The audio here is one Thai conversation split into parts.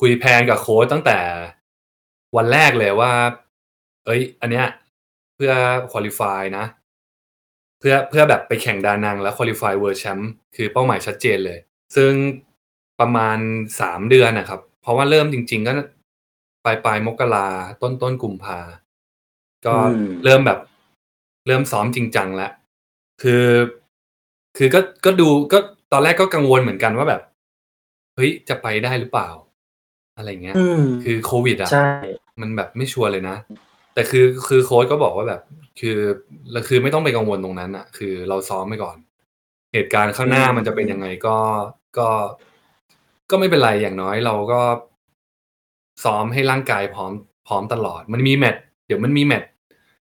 คุยแพลนกับโค้ชตั้งแต่วันแรกเลยว่า เอ้ย อันเนี้ย เพื่อ qualify นะ เพื่อเพื่อแบบไปแข่งดานังแล้ว qualify World Champ คือเป้าหมายชัดเจนเลย ซึ่งประมาณ3เดือนน่ะครับ เพราะว่าเริ่มจริง ๆ ก็ปลายๆมกราต้นๆกุมภาก็อืมเริ่มแบบ เริ่มซ้อมจริงจังแล้วคือคือก็ก็ดูก็ตอนแรกก็กังวลเหมือนกันว่าแบบ เฮ้ย จะไปได้หรือเปล่า อะไรอย่างเงี้ย อืม คือโควิดอะใช่ มันแบบไม่ชัวร์เลยนะ แต่คือ คือโค้ชก็บอกว่าแบบ คือเราคือไม่ต้องไปกังวลตรงนั้นน่ะ คือเราซ้อมไปก่อน เหตุการณ์ข้างหน้าอืมมันจะเป็นยังไงก็ ก็ ก็ไม่เป็นไร อย่างน้อยเราก็ ซ้อมให้ร่างกายพร้อม พร้อมตลอด มันมีแมตช์ เดี๋ยวมันมีแมตช์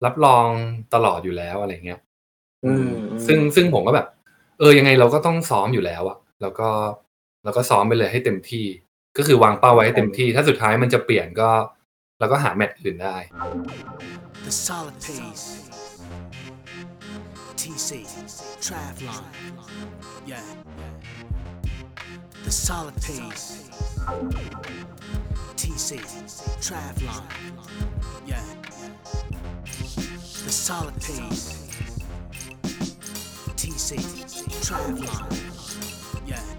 รับรองตลอดอยู่แล้ว อะไรอย่างเงี้ย อืมซึ่งซึ่งผมก็แบบ เออ ยังไงเราก็ต้องซ้อมอยู่แล้วอะ แล้วก็เราก็ซ้อมไปเลยให้เต็มที่ ก็คือวางเป้าไว้เต็มที่ ถ้าสุดท้ายมันจะเปลี่ยนก็เราก็หาแมตช์อื่นได้ The solid pace. TC, Travlon. Yeah. The solid pace. TC, Travlon. Yeah. The solid pace. TC, Travlon. Yeah.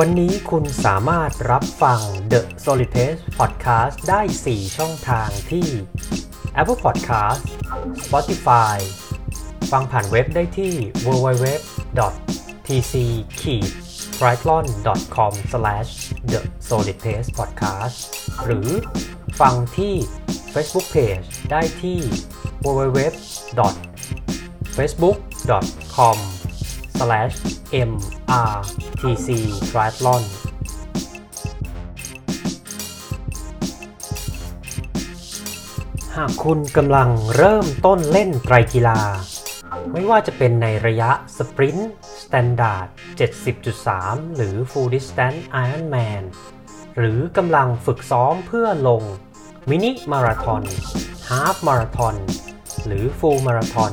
วันนี้คุณสามารถรับฟัง The Solid Pace Podcast ได้ 4 ช่องทางที่ Apple Podcast Spotify ฟังผ่านเว็บได้ที่ www.tc-triathlon.com/the solid pace podcast หรือฟังที่ Facebook Page ได้ที่ www.facebook.com mrtctriathlon หากคุณกำลังเริ่มต้นเล่นไตรกีฬา ไม่ว่าจะเป็นในระยะ sprint standard 70.3 หรือ Full Distance Ironman หรือกำลังฝึกซ้อมเพื่อลงมินิมาราทอน half marathon หรือ full marathon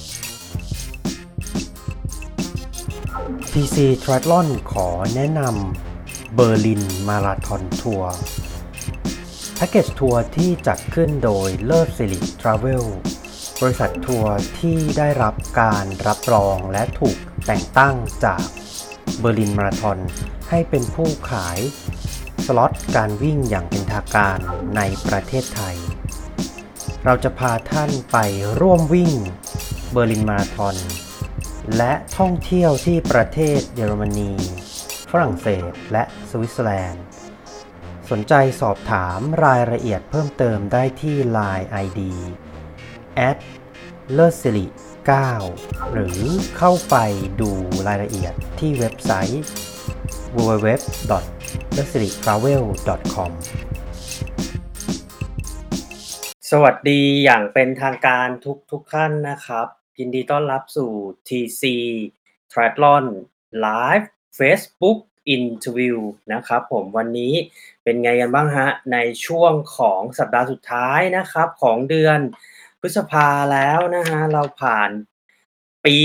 TC Triathlon ขอแนะนำเบอร์ลินมาราทอนทัวร์แพ็กเกจทัวร์ที่จัดขึ้นโดยเลิศสิริทราเวลบริษัททัวร์ที่ได้รับการรับรองและถูกแต่งตั้งจากเบอร์ลินมาราทอนให้เป็นผู้ขาย สล็อตการวิ่งอย่างเป็นทางการในประเทศไทย เราจะพาท่านไปร่วมวิ่งเบอร์ลินมาราทอน และท่องเที่ยวที่ประเทศเยอรมนี ฝรั่งเศส และสวิตเซอร์แลนด์ สนใจสอบถามรายละเอียดเพิ่มเติมได้ที่ Line ID แอดเลอสิริ9หรือเข้าไปดูรายละเอียดที่เว็บไซต์ www l e s i r i t r a v e l com สวัสดีอย่างเป็นทางการทุกทุกท่านนะครับ ยินดีต้อนรับสู่ TC Triathlon Live Facebook Interview นะครับผมวันนี้เป็นไงกันบ้างฮะ ในช่วงของสัปดาห์สุดท้ายนะครับ ของเดือนพฤษภาแล้วนะฮะ เราผ่านปี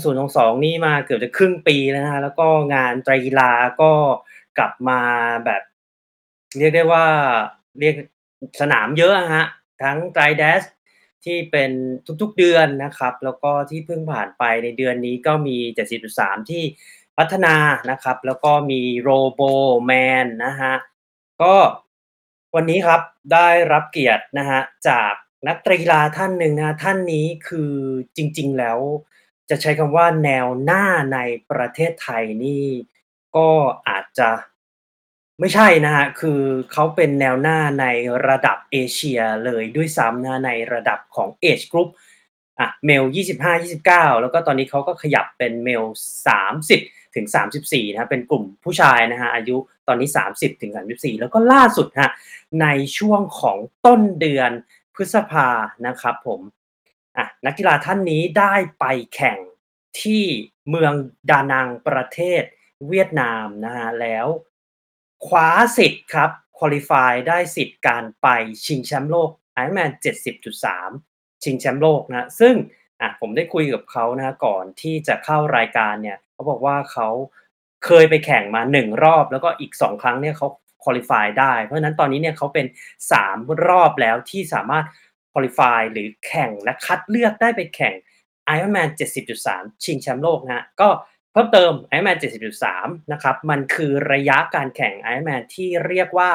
2022 นี่มาเกือบจะครึ่งปีแล้วนะฮะ แล้วก็งานไตรกีฬาก็กลับมาแบบ เรียกได้ว่าเรียกสนามเยอะฮะ ทั้งไตรแดส ที่เป็นทุกๆเดือนนะครับ แล้วก็ที่เพิ่งผ่านไปในเดือนนี้ก็มี 70.3 ที่พัฒนานะครับ แล้วก็มีโรโบแมนนะฮะก็วันนี้ครับได้รับเกียรตินะฮะจากนักกีฬาท่านหนึ่งนะท่านนี้คือจริง ๆ แล้ว จะใช้คำว่าแนวหน้าในประเทศไทยนี่ก็อาจจะ ไม่ใช่นะฮะ คือเขาเป็นแนวหน้าในระดับเอเชียเลยด้วยซ้ำนะในระดับของ Age Group อะเมล 25 29 แล้วก็ตอนนี้เขาก็ขยับเป็นเมล 30 ถึง 34นะฮะเป็นกลุ่มผู้ชายนะฮะอายุตอนนี้ 30 ถึง 34 แล้วก็ล่าสุดฮะในช่วงของต้นเดือนพฤษภานะครับผมอะนักกีฬาท่านนี้ได้ไปแข่งที่เมืองดานังประเทศเวียดนามนะฮะแล้ว คว้าสิทธิ์ครับคุริฟายได้สิทธิ์การไปชิงแชมป์โลก Ironman 70.3 ชิงแชมป์โลกนะซึ่งอะผมได้คุยกับเขานะก่อนที่จะเข้ารายการเนี่ยเขาบอกว่าเขาเคยไปแข่งมา 1 รอบ แล้วก็อีก 2 ครั้งเนี่ยเขาคุริฟายได้ เพราะฉะนั้นตอนนี้เนี่ยเขาเป็น 3 รอบแล้วที่สามารถคุริฟายหรือแข่งและคัดเลือกได้ไปแข่ง Ironman 70.3 ชิงแชมป์โลกนะก็ พิ่มเติม Ironman 70.3 นะครับ มันคือระยะการแข่ง Ironman ที่เรียกว่า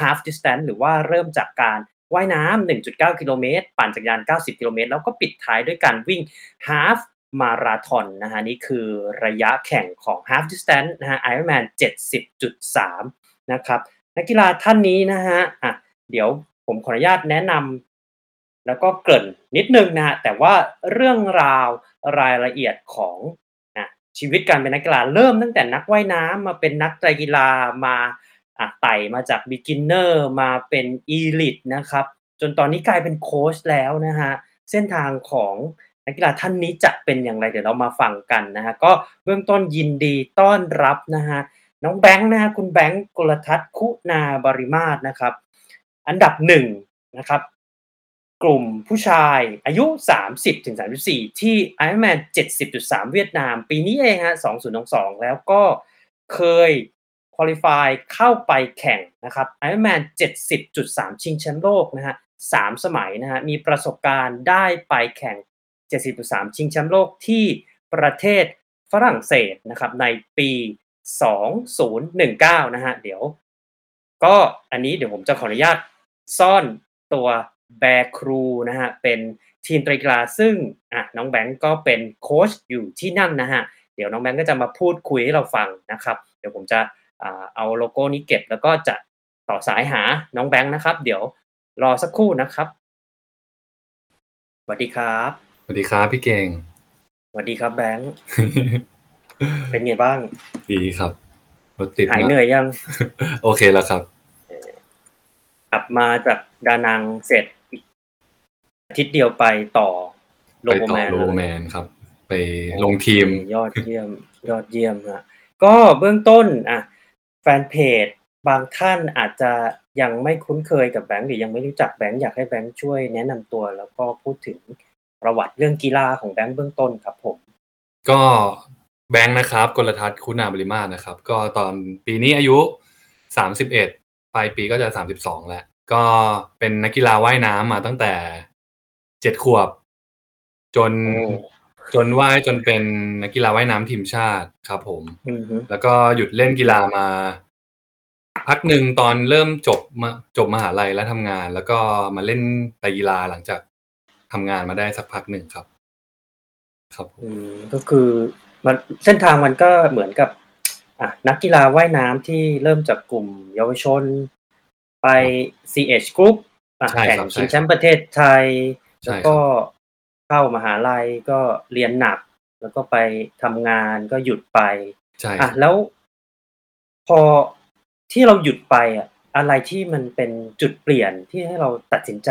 half distance หรือว่าเริ่มจากการว่ายน้ำ 1.9 กิโลเมตร ปั่นจักรยาน 90 กิโลเมตร แล้วก็ปิดท้ายด้วยการวิ่ง half มาราธอนนะฮะ นี่คือระยะแข่งของ half distance นะฮะ Ironman 70.3 นะครับ นักกีฬาท่านนี้นะฮะ อะ เดี๋ยวผมขออนุญาตแนะนำแล้วก็เกริ่นนิดนึงนะฮะ แต่ว่าเรื่องราวรายละเอียดของ ชีวิตการเป็นนักกีฬาเริ่มตั้งแต่นักว่ายน้ำมาเป็นนักกีฬามาอะไต่มาจาก beginner มาเป็น elite นะครับ จนตอนนี้กลายเป็นโค้ชแล้วนะฮะเส้นทางของนักกีฬาท่านนี้จะเป็นอย่างไรเดี๋ยวเรามาฟังกันนะฮะก็เบื้องต้นยินดีต้อนรับนะฮะน้องแบงค์นะฮะคุณแบงค์กลทัศน์คุณาบริมาศนะครับ อันดับหนึ่งนะครับ กลุ่มผู้ชายอายุ 30ถึง34 ที่ Ironman 70.3 เวียดนาม ปีนี้เองฮะ2022 แล้วก็เคยคุริฟายเข้าไปแข่งนะครับ Ironman 70.3 ชิงแชมป์โลกนะฮะ3สมัยนะฮะมีประสบการณ์ได้ไปแข่ง 70.3 ชิงแชมป์โลกที่ประเทศฝรั่งเศสนะครับในปี 2019 นะฮะเดี๋ยว ก็อันนี้เดี๋ยวผมจะขออนุญาตซ่อนตัว แบร์ครูนะฮะเป็นทีมไตรกีฬาซึ่งอะน้องแบงก์ก็เป็นโค้ชอยู่ที่นั่นนะฮะเดี๋ยวน้องแบงก์ก็จะมาพูดคุยให้เราฟังนะครับเดี๋ยวผมจะอ่าเอาโลโก้นี้เก็บแล้วก็จะต่อสายหาน้องแบงค์นะครับ เดี๋ยวรอสักครู่นะครับสวัสดีครับสวัสดีครับพี่เก่งสวัสดีครับแบงค์เป็นไงบ้าง ดีครับรถติดหายมกเหนื่อยยัง โอเคแล้วครับ กลับมาจากดานังเสร็จอีกอา ทิตย์เดียวไปต่อโลไปโกต่อแมนโลเลยแมนครับ ไปลงทีมยอดเยี่ยมยอดเยี่ยมฮะก็เบื้องต้นอะแฟนเพจบางท่านอาจจะยังไม่คุ้นเคยกับแบงค์หรือยังไม่รู้จักแบงค์อยากให้แบงค์ช่วยแนะนำตัวแล้วก็พูดถึงประวัติเรื่องกีฬาของแบงค์เบื้องต้นครับผม ก็แบงค์นะครับกลทัศน์คุณาบริมาศนะครับ ก็ตอนปีนี้อายุสามสิบเอ็ดปลายปีก็จะสามสิบสองแล้ว ก็เป็นนักกีฬาว่ายน้ำมาตั้งแต่ เจ็ดขวบ จนโอ้จนว่ายจนเป็นนักกีฬาว่ายน้ำทีมชาติครับ ผมอือฮึแล้วก็หยุดเล่นกีฬามา พักหนึ่งตอนเริ่มจบมาจบมหาลัยแล้วทำงาน แล้วก็มาเล่นไตรกีฬาหลังจากทำงานมาได้สักพักหนึ่งครับ ครับผมอืมก็คือมันเส้นทางมันก็เหมือนกับอะนักกีฬาว่ายน้ำที่เริ่มจากกลุ่มเยาวชนไป CH Group อะใช่แข่งครับชิงใช่แชมป์ประเทศไทยใช่ แล้วครับก็เข้ามหาลัยก็เรียนหนัก แล้วก็ไปทำงานก็หยุดไปใช่อะแล้ว พอที่เราหยุดไปอะ อะไรที่มันเป็นจุดเปลี่ยนที่ให้เราตัดสินใจ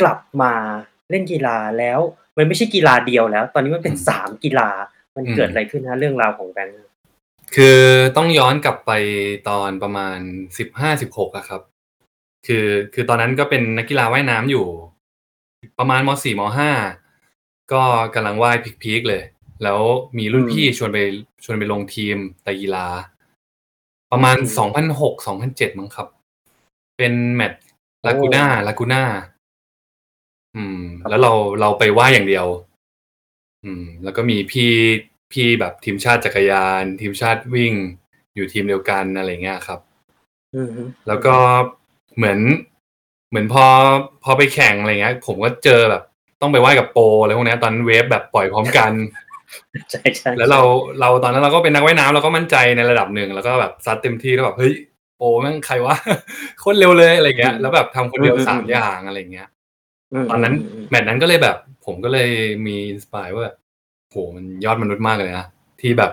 กลับมาเล่นกีฬาแล้ว มันไม่ใช่กีฬาเดียวแล้ว ตอนนี้มันเป็นสามกีฬา มันเกิดอะไรขึ้นนะเรื่องราวของแบงค์คือต้องย้อนกลับไปตอนประมาณสิบห้าสิบหกอะครับ คือคือตอนนั้นก็เป็นนักกีฬาว่ายน้ำอยู่ ประมาณมสี่มห้าก็กำลังว่ายพีคๆเลย แล้วมีรุ่นพี่ชวนไปชวนไปลงทีมไตรกีฬา ประมาณสองพันหกสองพันเจ็ดมั้งครับ เป็นแมตช์ลากูน่าลากูน่าอืม แล้วเราเราไปว่ายอย่างเดียว อืม แล้วก็มีพี่พี่แบบทีมชาติจักรยาน ทีมชาติวิ่ง อยู่ทีมเดียวกันอะไรเงี้ยครับอือฮึแล้วก็เหมือน เหมือนพอพอไปแข่งอะไรเงี้ย ผมก็เจอแบบ ต้องไปว่ายกับโปรอะไรพวกเนี้ยตอนนั้น wave แบบปล่อยพร้อมกันใช่ใช่แล้วเราเราตอนนั้นเราก็เป็นนักว่ายน้ำเราก็มั่นใจในระดับหนึ่งแล้วก็แบบซัดเต็มที่แล้วแบบเฮ้ยโปรแม่งใครวะโคตรเร็วเลยอะไรเงี้ย แล้วแบบทำคนเดียวสามอย่างอะไรเงี้ยตอนนั้นมแมตช์นั้นก็เลยแบบ ผมก็เลยมี inspire ว่าแบบโหมันยอดมนุษย์มากเลยนะที่แบบ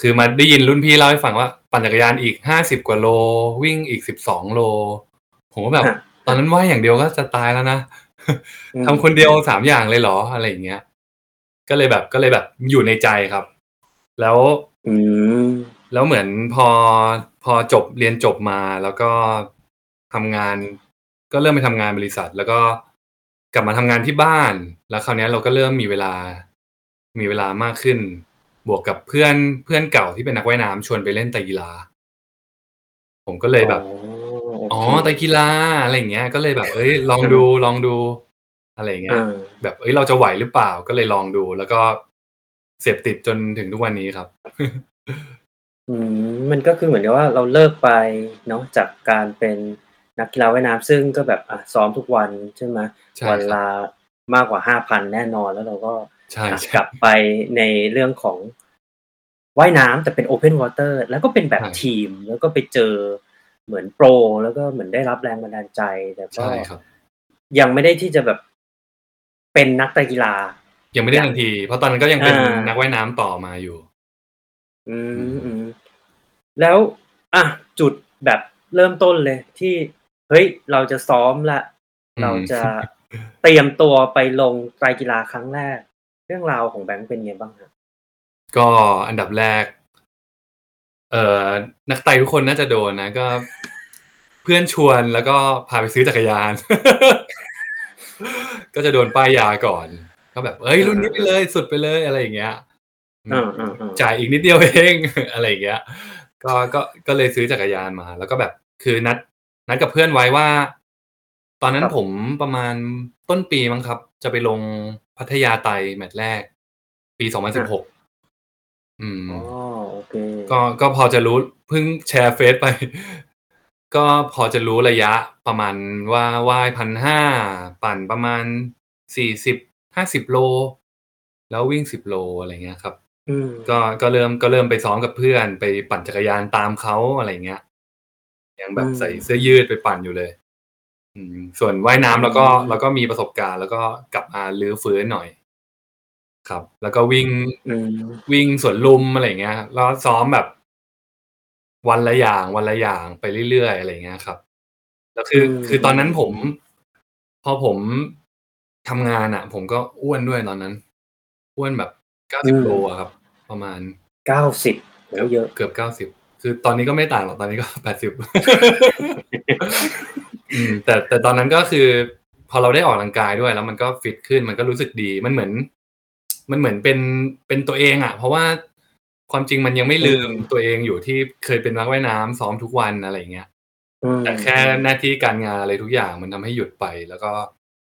คือมาได้ยินรุ่นพี่เล่าให้ฟังว่า ปั่นจักรยานอีกห้าสิบกว่าโล วิ่งอีกสิบสองโล ผมก็แบบฮะตอนนั้นว่ายอย่างเดียวก็จะตายแล้วนะอืมทำคนเดียวสามอย่างเลยเหรออะไรอย่างเงี้ย ก็เลยแบบก็เลยแบบอยู่ในใจครับ แล้วอืมแล้วเหมือนพอพอจบเรียนจบมาแล้วก็ทำงาน ก็เริ่มไปทำงานบริษัท แล้วก็กลับมาทำงานที่บ้าน แล้วคราวเนี้ยเราก็เริ่มมีเวลา มีเวลามากขึ้น บวกกับเพื่อนเพื่อนเก่าที่เป็นนักว่ายน้ำชวนไปเล่นไตรกีฬาผมก็เลยแบบ อ๋อไตรกีฬาอะไรอย่างเงี้ย ก็เลยแบบ เอ้ย ลองดูลองดู อะไรอย่างเงี้ยอ่าแบบเอ้ยเราจะไหวหรือเปล่าก็เลยลองดู แล้วก็เสพติดจนถึงทุกวันนี้ครับ อืมมันก็คือเหมือนกับว่าเราเลิกไปเนาะจากการเป็นนักกีฬาว่ายน้ำซึ่งก็แบบอะซ้อมทุกวันใช่ไหมใช่วันครับละมากกว่าห้าพันแน่นอนแล้วเราก็ใช่อะใช่กลับไปในเรื่องของว่ายน้ำแต่เป็น open water แล้วก็เป็นแบบใช่ทีมแล้วก็ไปเจอ เหมือนโปรแล้วก็เหมือนได้รับแรงบันดาลใจ แต่ก็ใช่ครับยังไม่ได้ที่จะแบบเป็นนักไตรกีฬา ยังไม่ได้อย่างทันที เพราะตอนนั้นก็ยังเป็นอ่านันักว่ายน้ำต่อมาอยู่อืมอืมแล้วอะจุดแบบเริ่มต้นเลย ที่เฮ้ยเราจะซ้อมละอืมเราจะเตรียมตัวไปลงไตรกีฬาครั้งแรก เรื่องราวของแบงค์เป็นไงบ้างฮะก็อันดับแรก เอ่อนักไต่ทุกคนน่าจะโดนนะก็ เพื่อนชวนแล้วก็พาไปซื้อจักรยาน ก็จะโดนป้ายยาก่อนก็แบบเอ้ยรุ่นนี้ไปเลยสุดไปเลยอะไรอย่างเงี้ยอ่าอ่าอ่าจ่ายอีกนิดเดียวเองอะไรอย่างเงี้ย ก็ก็ก็เลยซื้อจักรยานมา แล้วก็แบบคือนัด นัดกับเพื่อนไว้ว่า ตอนนั้นผมประมาณต้นปีมั้งครับ จะไปลงพัทยาไตรแมตช์แรก ปีสองพันสิบหก อืม อ๋อ โอเค ก็ก็พอจะรู้เพิ่งแชร์เฟซไป ก็พอจะรู้ระยะประมาณว่าว่ายพันห้าปั่นประมาณสี่สิบห้าสิบโล แล้ววิ่งสิบโลอะไรเงี้ยครับ อืม ก็ก็เริ่มก็เริ่มไปซ้อมกับเพื่อนไปปั่นจักรยานตามเขาอะไรเงี้ยยังแบบอืมใส่เสื้อยืดไปปั่นอยู่เลย อืม ส่วนว่ายน้ำแล้วก็อืมแล้วก็มีประสบการณ์ แล้วก็กลับมาลื้อฟื้นหน่อย ครับ แล้วก็วิ่งอืมวิ่งสวนลุมอะไรเงี้ยแล้วซ้อมแบบ วันละอย่างวันละอย่างไปเรื่อยๆอะไรเงี้ยครับแล้วคืออืมคือตอนนั้นผม พอผมทำงานอะ ผมก็อ้วนด้วยตอนนั้น อ้วนแบบเก้าสิบโลอะครับ ประมาณเก้าสิบโหเยอะเกือบเก้าสิบคือตอนนี้ก็ไม่ต่างหรอกตอนนี้ก็แปดสิบอืมแต่แต่ตอนนั้นก็คือ พอเราได้ออกกำลังกายด้วย แล้วมันก็ฟิตขึ้นมันก็รู้สึกดีมันเหมือน มันเหมือนเป็นเป็นตัวเองอะ เพราะว่าความจริงมันยังไม่ลืมอืมตัวเองอยู่ที่เคยเป็นนักว่ายน้ำซ้อมทุกวันอะไรอย่างเงี้ยอืมแต่แค่หน้าที่การงานอะไรทุกอย่างมันทำให้หยุดไป แล้วก็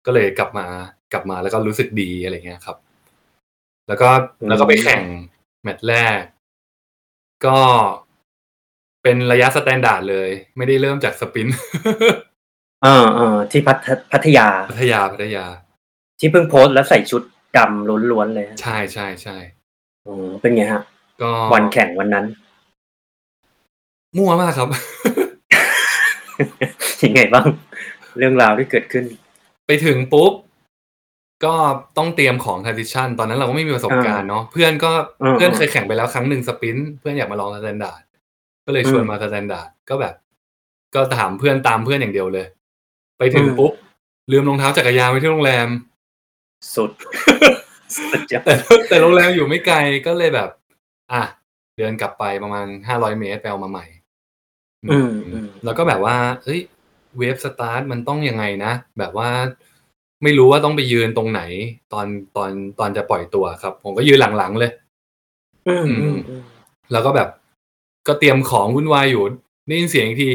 ก็เลยกลับมากลับมาแล้วก็รู้สึกดีอะไรเงี้ยครับ แล้วก็แล้วก็ไปแข่งแมตช์แรก ก็เป็นระยะ standard เลย ไม่ได้เริ่มจาก sprint อ่าอ่าที่พัทพัทยาพัทยาพัทยา ที่เพิ่งโพสต์แล้วใส่ชุด ดำล้วนๆเลยฮะใช่ใช่ใช่อืมเป็นไงฮะ ก็วันแข่งวันนั้น มั่วมากครับ ยังไงบ้าง เรื่องราวที่เกิดขึ้น ไปถึงปุ๊บ ก็ต้องเตรียมของ transition ตอนนั้นเราก็ไม่มีประสบการณ์เนาะเพื่อนก็อืมเพื่อนเคยแข่งไปแล้วครั้งหนึ่ง sprint เพื่อนอยากมาลอง standard ก็เลยชวนอืมมา standard ก็แบบ ก็ถามเพื่อนตามเพื่อนอย่างเดียวเลย ไปถึงอืมปุ๊บลืมรองเท้าจักรยานไว้ที่โรงแรม สุดสุดยอดแต่แต่โรงแรมอยู่ไม่ไกลก็เลยแบบ อะเดินกลับไปประมาณห้าร้อยเมตรไปเอามาใหม่อืมอืมแล้วก็แบบว่าเฮ้ย เวฟสตาร์ทมันต้องยังไงนะ แบบว่าไม่รู้ว่าต้องไปยืนตรงไหน ตอนตอนตอนจะปล่อยตัวครับ ผมก็ยืนหลังๆเลยอืมอืมอืมแล้วก็แบบ ก็เตรียมของวุ่นวายอยู่ได้ยินเสียงอีกที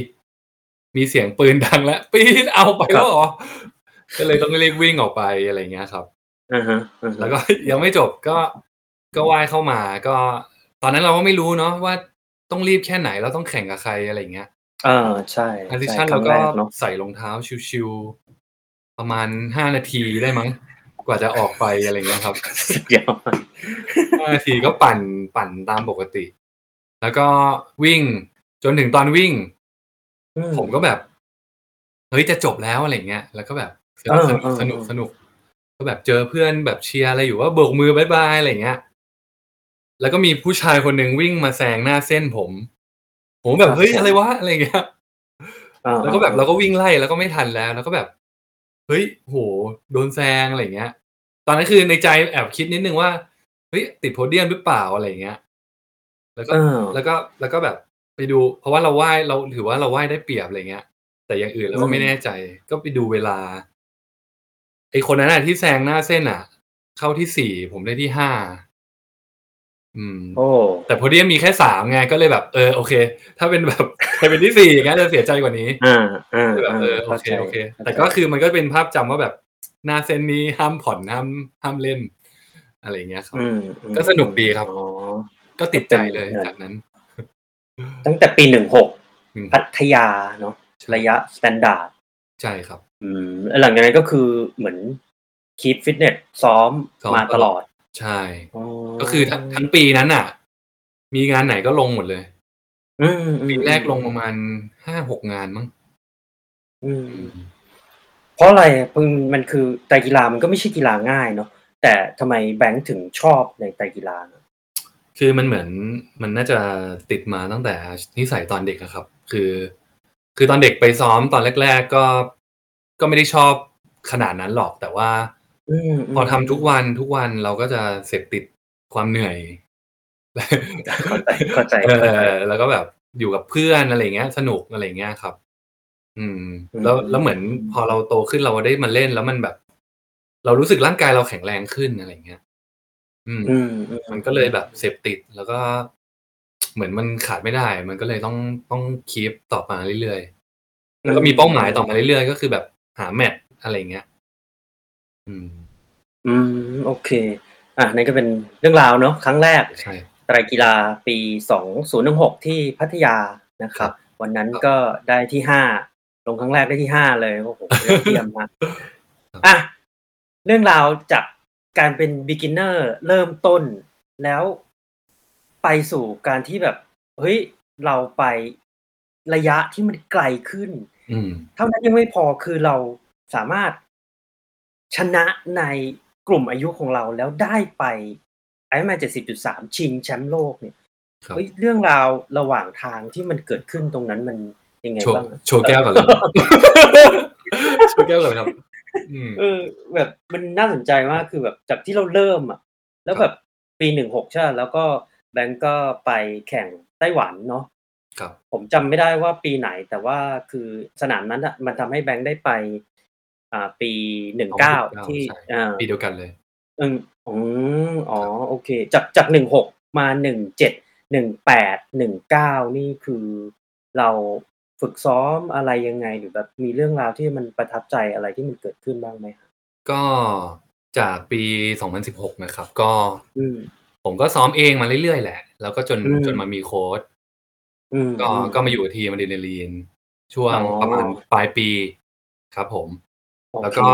มีเสียงปืนดังแล้วปีดเอาไปแล้วเหรอก็เลยต้องรีบวิ่งออกไปอะไรเงี้ยครับอ่าฮะอ่าฮะ แล้วก็ยังไม่จบก็ก็ว่ายเข้ามา ก็ตอนนั้นเราก็ไม่รู้เนาะว่าต้องรีบแค่ไหนแล้วต้องแข่งกับใครอะไรเงี้ยเออใช่ใช่ transition คแล้รั้วงก็แรกเนาะใส่รองเท้าชิลๆประมาณ5นาทีได้มั้ง กว่าจะออกไปอะไรอย่างเงี้ยครับสุดยอด5นาทีก็ปั่นปั่นตามปกติ แล้วก็วิ่งจนถึงตอนวิ่งอืมผมก็แบบ เฮ้ยจะจบแล้วอะไรอย่างเงี้ย แล้วก็แบบสเอนุกอสนุกๆสนุก ก็แบบเจอเพื่อนแบบเชียร์อะไรอยู่ว่าโบกมือบ๊ายบายอะไรอย่างเงี้ย แล้วก็มีผู้ชายคนหนึ่งวิ่งมาแซงหน้าเส้นผม ผมแบครับบเฮ้ยผมอะไรวะอะไรอย่างเงี้ยอาแล้วก็แบบๆเราก็วิ่งไล่แล้วก็ไม่ทันแล้ว แล้วก็แบบ เฮ้ยโอ้โฮโดนแซงอะไรอย่างเงี้ย ตอนนั้นคือในใจแอบคิดนิดหนึ่งว่าเฮ้ยติดโพเดียมหรือเปล่าอะไรอย่างเงี้ย แล้วก็เออแล้วก็แล้วก็แบบไปดู เพราะว่าเราว่ายเราถือว่าเราว่ายได้เปรียบอะไรอย่างเงี้ย แต่อย่างอื่นเราอืก็ไม่มแน่ใจ ก็ไปดูเวลา ไอ้คนนั้นน่ะที่แซงหน้าเส้นอะเข้าที่4ผมได้ที่5อืมโอ้แต่โพเดียมมีแค่3ไงก็เลยแบบเออโอเค ถ้าเป็นแบบใครเป็นที่4อย่างเงี้ยจะเสียใจกว่านี้อาก็เลยแบบเออๆโอเข้าเคใจโอเคเข้าแต่ใจก็คือมันก็เป็นภาพจำว่าแบบหน้าเส้นนี้ห้ามผ่อนห้ามห้ามเล่น อะไรอย่างเงี้ยครัอืบมก็สนุกๆดีครับๆอ๋อก็ก็ติดเป็ใจนเลยเหมือนจากนั้น ตั้งแต่ปี16 16พัทยาเนาะใช่ระยะ standard ใช่ครับ อืมแล้วหลังจากนั้นก็คือเหมือน keep fitness ซ้อมซ้อมมาตตลลออดด ใช่ อ๋อก็คือทั้งทั้งปีนั้นน่ะ มีงานไหนก็ลงหมดเลย อืมปีแรกลงปๆระมาณ5-6งานมั้งๆอืม อืม เพราะอะไรอะพึงมันคือไตรกีฬามันก็ไม่ใช่กีฬาง่ายเนาะแต่ทำไมแบงค์ถึงชอบในไตรกีฬา?คือมันเหมือนมันน่าจะติดมาตั้งแต่นิสัยตอนเด็กอะครับ คือ คือตอนเด็กไปซ้อมตอนแรก ๆ ก็ก็ไม่ได้ชอบขนาดนั้นหรอก แต่ว่าอืมพอทำทุกๆๆวันทุกวันเราก็จะเสพติดความเหนื่อย เข้าใจเข้าใจเอเข้าใจ อแล้วก็แบบอยู่กับเพื่อนอะไรอย่างเงี้ย สนุกอะไรอย่างเงี้ยครับ อืม อืแล้วแล้วเหมือนมพอเราโตขึ้นเราได้มาเล่นแล้วมันแบบ เรารู้สึกร่างกายเราแข็งแรงขึ้นอะไรอย่างเงี้ยอืมอืมมันก็เลยแบบๆๆเสพติดแล้วก็ เหมือนมันขาดไม่ได้ มันก็เลยต้องต้อง keep ต่อมาเรื่อยๆอืแล้วก็มีเป้าหมายต่อมมาเรื่อยๆ ก็คือแบบหาแมตช์อะไรอย่างเงี้ย อืม อืม โอเคอานั่นก็เป็นเรื่องราวเนาะครั้งแรกใช่ไตรกีฬาปี2016ที่พัทยานะคครัรับบวันนั้นครับก็ได้ที่5ลงครั้งแรกได้ที่5เลยโอ้โฮยอดเยี่ยมมากครับอะเรื่องราวจากการเป็น beginner เริ่มต้นแล้ว ไปสู่การที่แบบ เฮ้ย เราไประยะที่มันไกลขึ้นอืมเท่านั้นยังไม่พอคือเราสามารถชนะในกลุ่มอายุของเราแล้วได้ไป Ironman 70.3ชิงแชมป์โลกเนี่ยครับเฮ้ยเรื่องราวระหว่างทางที่มันเกิดขึ้นตรงนั้นมันยังไงโชว์บ้างอะ?โชว์แก้วก่อนเลยโชว์แก้วก่อนครับอืมเออ แบบมันน่าสนใจมากคือแบบจากที่เราเริ่มอะแล้วคแบรับบปี16ใช่เปล่าแล้วก็ แบงค์ก็ไปแข่งไต้หวันเนาะครับผมจำไม่ได้ว่าปีไหน แต่ว่าคือสนามนั้นน่ะมันทำให้แบงค์ได้ไป อ่า ปี19ที่ใช่อ่าปีเดียวกันเลยอืมอืมอ๋อครับโอเค จากจาก16มา17 18 19นี่คือเราฝึกซ้อมอะไรยังไง?หรือแบบมีเรื่องราวที่มันประทับใจอะไรที่มันเกิดขึ้นบ้างไหมครับ?ก็จากปี 2016 นะครับ ก็อืม ผมก็ซ้อมเองมาเรื่อยๆแหละ แล้วก็จนอืมจนมามีโคชอืมก็ๆก็มาอยู่กับทีม Adrenaline ช่วอ๋งอประมาณปลายปีครับผมโอแล้วเคก็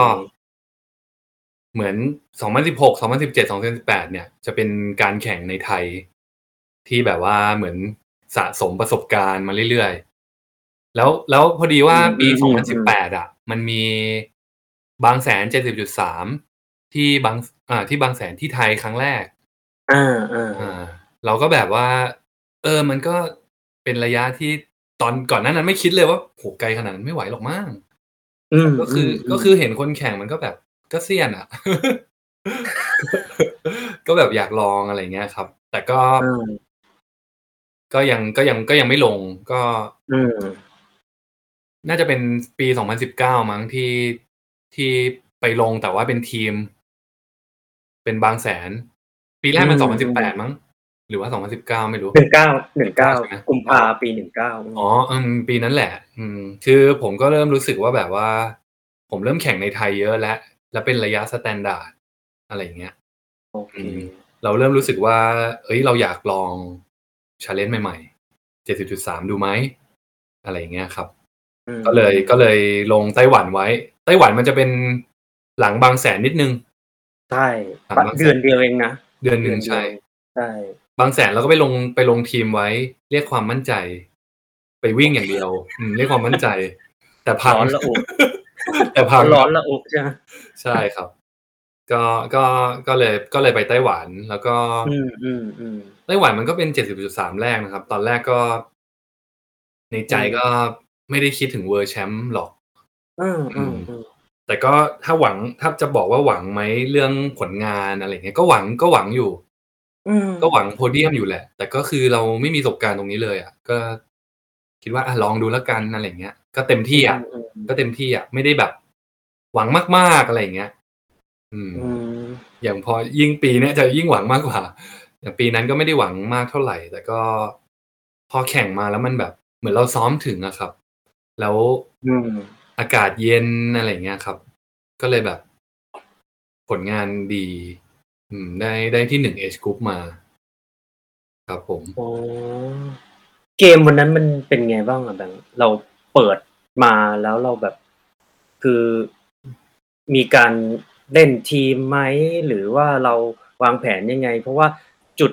เหมือน 2016 2017 2018 เนี่ย จะเป็นการแข่งในไทย ที่แบบว่าเหมือนสะสมประสบการณ์มาเรื่อยๆ แล้วแล้วพอดีว่าปีอืมๆๆ2018อะมันมีบางแสน 70.3 ที่บางสอ่าที่บางแสนที่ไทยครั้งแรก อา อา ๆ เราก็แบบว่า เออ มันก็เป็นระยะที่ตอนก่อนหน้านั้นไม่คิดเลยว่า โอ้โฮ ไกลขนาดนั้นไม่ไหวหรอกมั้ง อืแต่มก็คือ ก็ๆคืๆอเห็นคนแข่งมันก็แบบ ก็เสี้ยนอะ ก็แบบอยากลอง อะไรอย่างเงี้ยครับ แต่ก็ เออ ก็ยัง ก็ยัง ก็ยังไม่ลง ก็อืมน่าจะเป็นปี 2019 มั้ง ที่ ที่ไปลง แต่ว่าเป็นทีม เป็นบางแสน ปีแรกอืมมัน2018มั้ง หรือว่า2019ไม่รู้19 19ใช่ไหม?19กุมภาเออปี19อ๋ออืมอืมปีนั้นแหละ อืม คือผมก็เริ่มรู้สึกว่าแบบว่า ผมเริ่มแข่งในไทยเยอะแล้ว แล้วเป็นระยะ standard อะไรอย่างเงี้ยโอเคอืมเราเริ่มรู้สึกว่าเฮ้ย เราอยากลอง challenge ใหม่ๆ70.3ดูไหม?อะไรอย่างเงี้ยครับอืมก็เลยก็เลยลงไต้หวันไว้ ไต้หวันมันจะเป็นหลังบางแสนนิดนึง ใช่ครับปัดเดือนเดียวเองนะ เดือนหนึ่งใช่ใช่ บางแสนเราก็ไปลงไปลงทีมไว้ เรียกความมั่นใจ ไปวิ่งอย่างเดียวอืมเรียกความมั่นใจ แต่พังร้อนละอุแต่พังร้อนละอุใช่ไหมใช่ครับ ก็ก็ก็เลยก็เลยไปไต้หวันแล้วก็อืมอืมอืมไต้หวันมันก็เป็น70.3แรกนะครับ ตอนแรกก็ ในใจอืมก็ไม่ได้คิดถึงเวอร์แชมป์หรอกอืมอืมอืม แต่ก็ถ้าหวังถ้าจะบอกว่าหวังไหมเรื่องผลงานอะไรเงี้ยก็หวังก็หวังอยู่อืมก็หวังโพเดียมอยู่แหละ แต่ก็คือเราไม่มีประสบการณ์ตรงนี้เลยอะก็คิดว่าอะลองดูแล้วกันอะไรเงี้ย ก็เต็มที่อะอืมอืมก็เต็มที่อะไม่ได้แบบ หวังมาก ๆอะไรเงี้ยอืมอืม อย่างพอยิ่งปีเนี้ยจะยิ่งหวังมากกว่าอย่างปีนั้นก็ไม่ได้หวังมากเท่าไหร่ แต่ก็พอแข่งมาแล้วมันแบบ เหมือนเราซ้อมถึงอะครับ แล้ว อืมอากาศเย็นอะไรเงี้ยครับ ก็เลยแบบ ผลงานดี อืม ได้ได้ที่หนึ่งเอชกรุ๊ปมา ครับผมอ๋อเกมวันนั้นมันเป็นไงบ้างอะแบงค์เราเปิดมาแล้วเราแบบ คือมีการเล่นทีมไหมหรือว่าเราวางแผนยังไง เพราะว่าจุด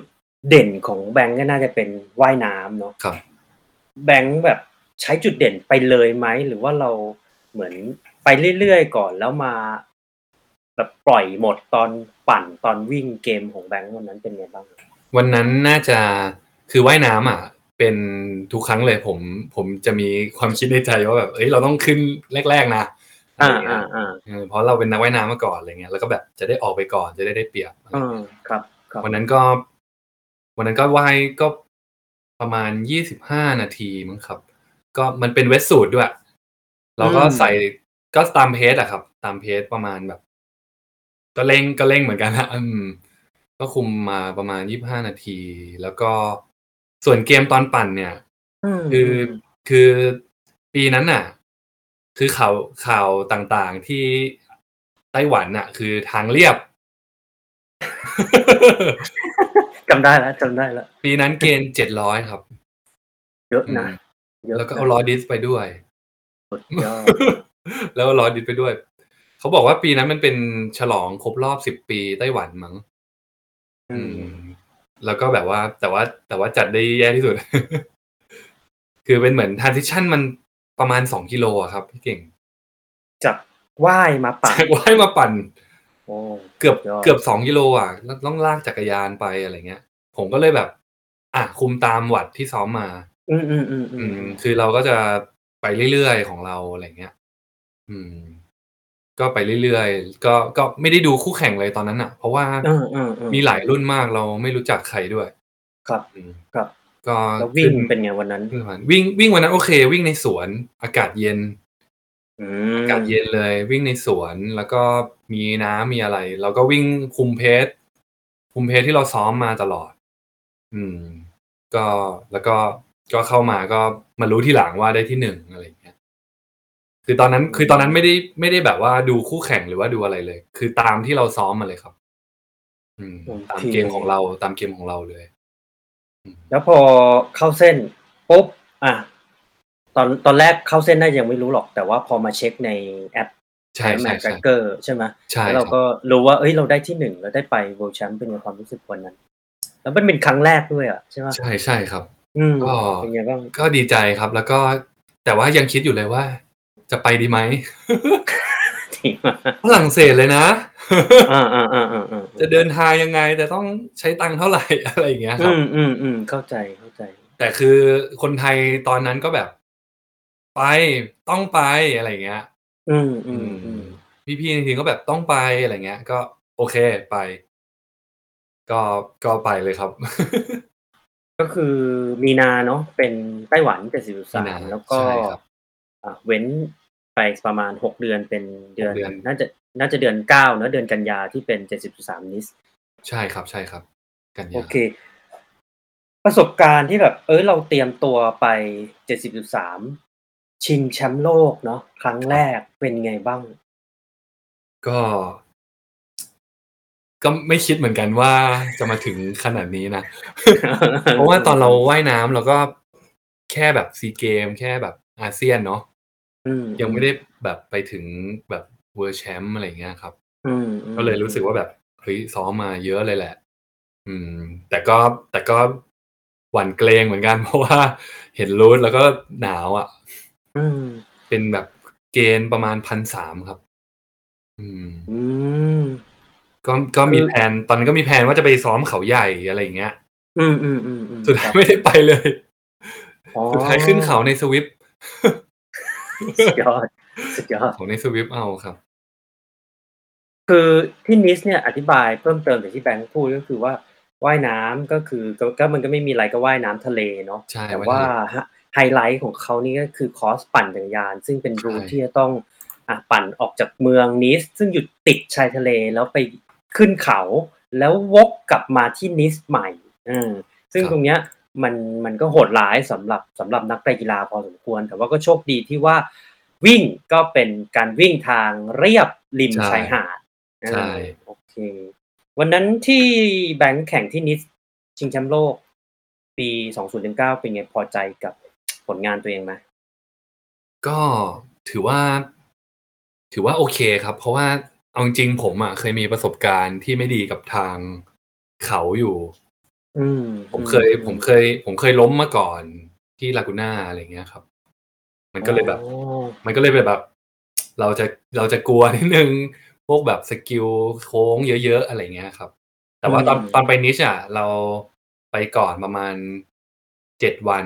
เด่นของแบงค์ก็น่าจะเป็นว่ายน้ำเนาะครับ แบงค์แบบใช้จุดเด่นไปเลยไหมหรือว่าเรา เหมือนไปเรื่อยๆก่อนแล้วมาแบบปล่อยหมดตอนปั่นตอนวิ่งเกมของแบงค์วันนั้นเป็นไงบ้าง วันนั้นน่าจะคือว่ายน้ำอะ เป็นทุกครั้งเลยผม ผมจะมีความคิดในใจว่าแบบเอ้ยเราต้องขึ้นแรก ๆนะอ่าะไรเงี้อ่ายอ่าเออเพราะเราเป็นนักว่ายน้ำมาก่อนอะไรเงี้ยแล้วก็แบบจะได้ออกไปก่อนจะได้ได้เปรียบอืมครับครับ วันนั้นก็ วันนั้นก็ว่ายก็ประมาณยี่สิบห้านาทีมั้งครับ ก็มันเป็นเวสสูตรด้วย เราก็ใส่ก็ตามเพจอะครับ ตามเพจประมาณแบบ ก็เร่งก็เร่งเหมือนกันนะอืม ก็คุมมาประมาณยี่บห้านาที แล้วก็ส่วนเกมตอนปั่นเนี่ยมคือคือปีนั้นน่ะ คือข่าวข่าวต่างๆที่ไต้หวันน่ะ คือทางเรียบจำได้แล้วจำได้แล้วปีนั้นเกณฑ์เจ็ดร้อยครับ เยอะนะอืมเยอะแล้วก็นะเอาลอดิสไปด้วย สุดยอด แล้วเอาลอดิสไปด้วย เขาบอกว่าปีนั้นมันเป็นฉลองครบรอบสิบปีไต้หวันมั้งอือืมมแล้วก็แบบว่า แต่ว่าแต่ว่าจัดได้แย่ที่สุด คือเป็นเหมือนทรานซิชันมันประมาณสองกิโลอะครับพี่เก่งจากว่ายมาปั่นจากว่ายมาปั่น โอ้ เกือบยดเกือบสองกิโลอะแล้วต้องลากจักรยานไปอะไรเงี้ย ผมก็เลยแบบ อะคุมตามวัดที่ซ้อมมา อืมอืมอืมอือืมมคือเราก็จะ ไปเรื่อยๆของเราอะไรเงี้ย อืม ก็ไปเรื่อยๆก็ก็ไม่ได้ดูคู่แข่งเลยตอนนั้นอะ เพราะว่าอืมอืมอืมมีหลายรุ่นมากเราไม่รู้จักใครด้วย ครับ อืมครับ ก็แล้ววิ่งขึ้เป็นไงวันนั้น ขึ้นสะพานวิ่งวิ่งวันนั้นโอเค วิ่งในสวนอากาศเย็น อืม อากาศเย็นเลยวิ่งในสวนแล้วก็มีน้ำมีอะไรเราก็วิ่งคุมเพจคุมเพจที่เราซ้อมมาตลอด อืม ก็แล้วก็ ก็เข้ามาก็มารู้ที่หลังว่าได้ที่หนึ่งอะไรอย่างเงี้ยคือตอนนั้นคือตอนนั้นไม่ได้ไม่ได้แบบว่าดูคู่แข่งหรือว่าดูอะไรเลย คือตามที่เราซ้อมมาเลยครับ อืมตามเกมของเราตามเกมของเราเลย แล้วพอเข้าเส้นปุ๊บอะตอนตอนแรกเข้าเส้นได้ยังไม่รู้หรอก แต่ว่าพอมาเช็คในแอปใช่แมใช่นใช่เกอร์ใช่ไหมใช่แล้วเราครับก็รู้ว่าเอ้ยเราได้ที่หนึ่งเราได้ไปเวิลด์แชมป์เป็นไงความรู้สึกวันนั้น แล้วมันเป็นครั้งแรกด้วยอะใช่ไหมใช่ใช่ครับ อืมก็เป็นไงบ้างก็ดีใจครับ แล้วก็แต่ว่ายังคิดอยู่เลยว่า จะไปดีไหมจริงฝรั่งเศสเลยนะอ่าอ่าอ่าอ่าอ่าจะเดินทางยังไง แต่ต้องใช้ตังค์เท่าไหร่อะไรอย่างเงี้ยคอืรับมอืมอืมเข้าใจเข้าใจ แต่คือคนไทยตอนนั้นก็แบบ ไปต้องไปอะไรอย่างเงี้ย อืมอืมอืมพี่ๆในทีมก็แบบต้องไปอะไรเงี้ย ก็โอเคไป ก็ก็ไปเลยครับ ก็คือมีนาเนาะเป็นไต้หวันเป็นสิบสามีมนาแล้วก็ใช่ครับ อะเว้นไปประมาณหกเดือนเป็นเดือนหกเดือน น่าจะน่าจะเดือนเก้าเนอะเดือนกันยาที่เป็นเจ็ดสิบสามนิส ใช่ครับ ใช่ครับ กันยาโอเค ประสบการณ์ที่แบบ เออเราเตรียมตัวไปเจ็ดสิบสามชิงแชมป์โลกเนาะครั้งแรกเป็นไงบ้าง ก็ ก็ไม่คิดเหมือนกันว่าจะมาถึงขนาดนี้นะ เพราะว่าตอนเราว่ายน้ำเราก็แค่แบบซีเกม แค่แบบอาเซียนเนาะอืมยังไม่ได้แบบไปถึงแบบเวิลด์แชมป์อะไรอย่างเงี้ยครับอืมอืมก็เลยรู้สึกว่าแบบเฮ้ยซ้อมมาเยอะเลยแหละ อืม แต่ก็แต่ก็หวั่นเกรงเหมือนกัน เพราะว่าเห็นรูทแล้วก็หนาวอะ่ะอืมเป็นแบบเกณฑ์ประมาณพันสามครับ อืมอืม ก็ก็มีคือแผนตอนนั้นก็มีแผนว่าจะไปซ้อมเขาใหญ่อะไรอย่างเงี้ย อืมอืมอืมอืมสุดท้าคยรับไม่ได้ไปเลยอ๋อสุดท้ายขึ้นเขาในสวิฟสุดยอดสุดยอดเขาในสวิฟเอาครับ คือที่นิสเนี่ยอธิบายเพิ่มเติมจากที่แบงค์พูดก็คือว่าว่ายน้ำก็คือก็ก็มันก็ไม่มีอะไรก็ว่ายน้ำทะเลเนาะใช่แต่ว่ายว่าทะเลฮะไฮไลท์ของเขานี่ก็คือคอร์สปั่นจักรยาน ซึ่งเป็นรูทใช่ที่จะต้องอะปั่นออกจากเมืองนิสซึ่งอยู่ติดชายทะเลแล้วไป ขึ้นเขาแล้ววกกลับมาที่นิสใหม่อืมซึ่งตรงเนี้ยมันมันก็โหดร้ายสำหรับสำหรับนักกีฬาพอสมควร แต่ว่าก็โชคดีที่ว่าวิ่งก็เป็นการวิ่งทางเรียบริมใช่ชายหาดใช่อ่าโอเค วันนั้นที่แบงค์แข่งที่นิสชิงแชมป์โลก ปี2019เป็นไงพอใจกับผลงานตัวเองไหมก็ถือว่า ถือว่าโอเคครับ เพราะว่า เอาจริงๆผมอะเคยมีประสบการณ์ที่ไม่ดีกับทางเขาอยู่ อืมผมเคย ผมเคย ผมเคยล้มมาก่อนที่ลากูน่าอะไรเงี้ยครับ มันก็เลยแบบอ๋อมันก็เลยเป็นแบบ เราจะเราจะกลัวนิดนึงพวกแบบ skill โค้งเยอะๆอะไรเงี้ยครับ แต่ว่าตอนตอนไปนิชอะเราไปก่อนประมาณเจ็ดวัน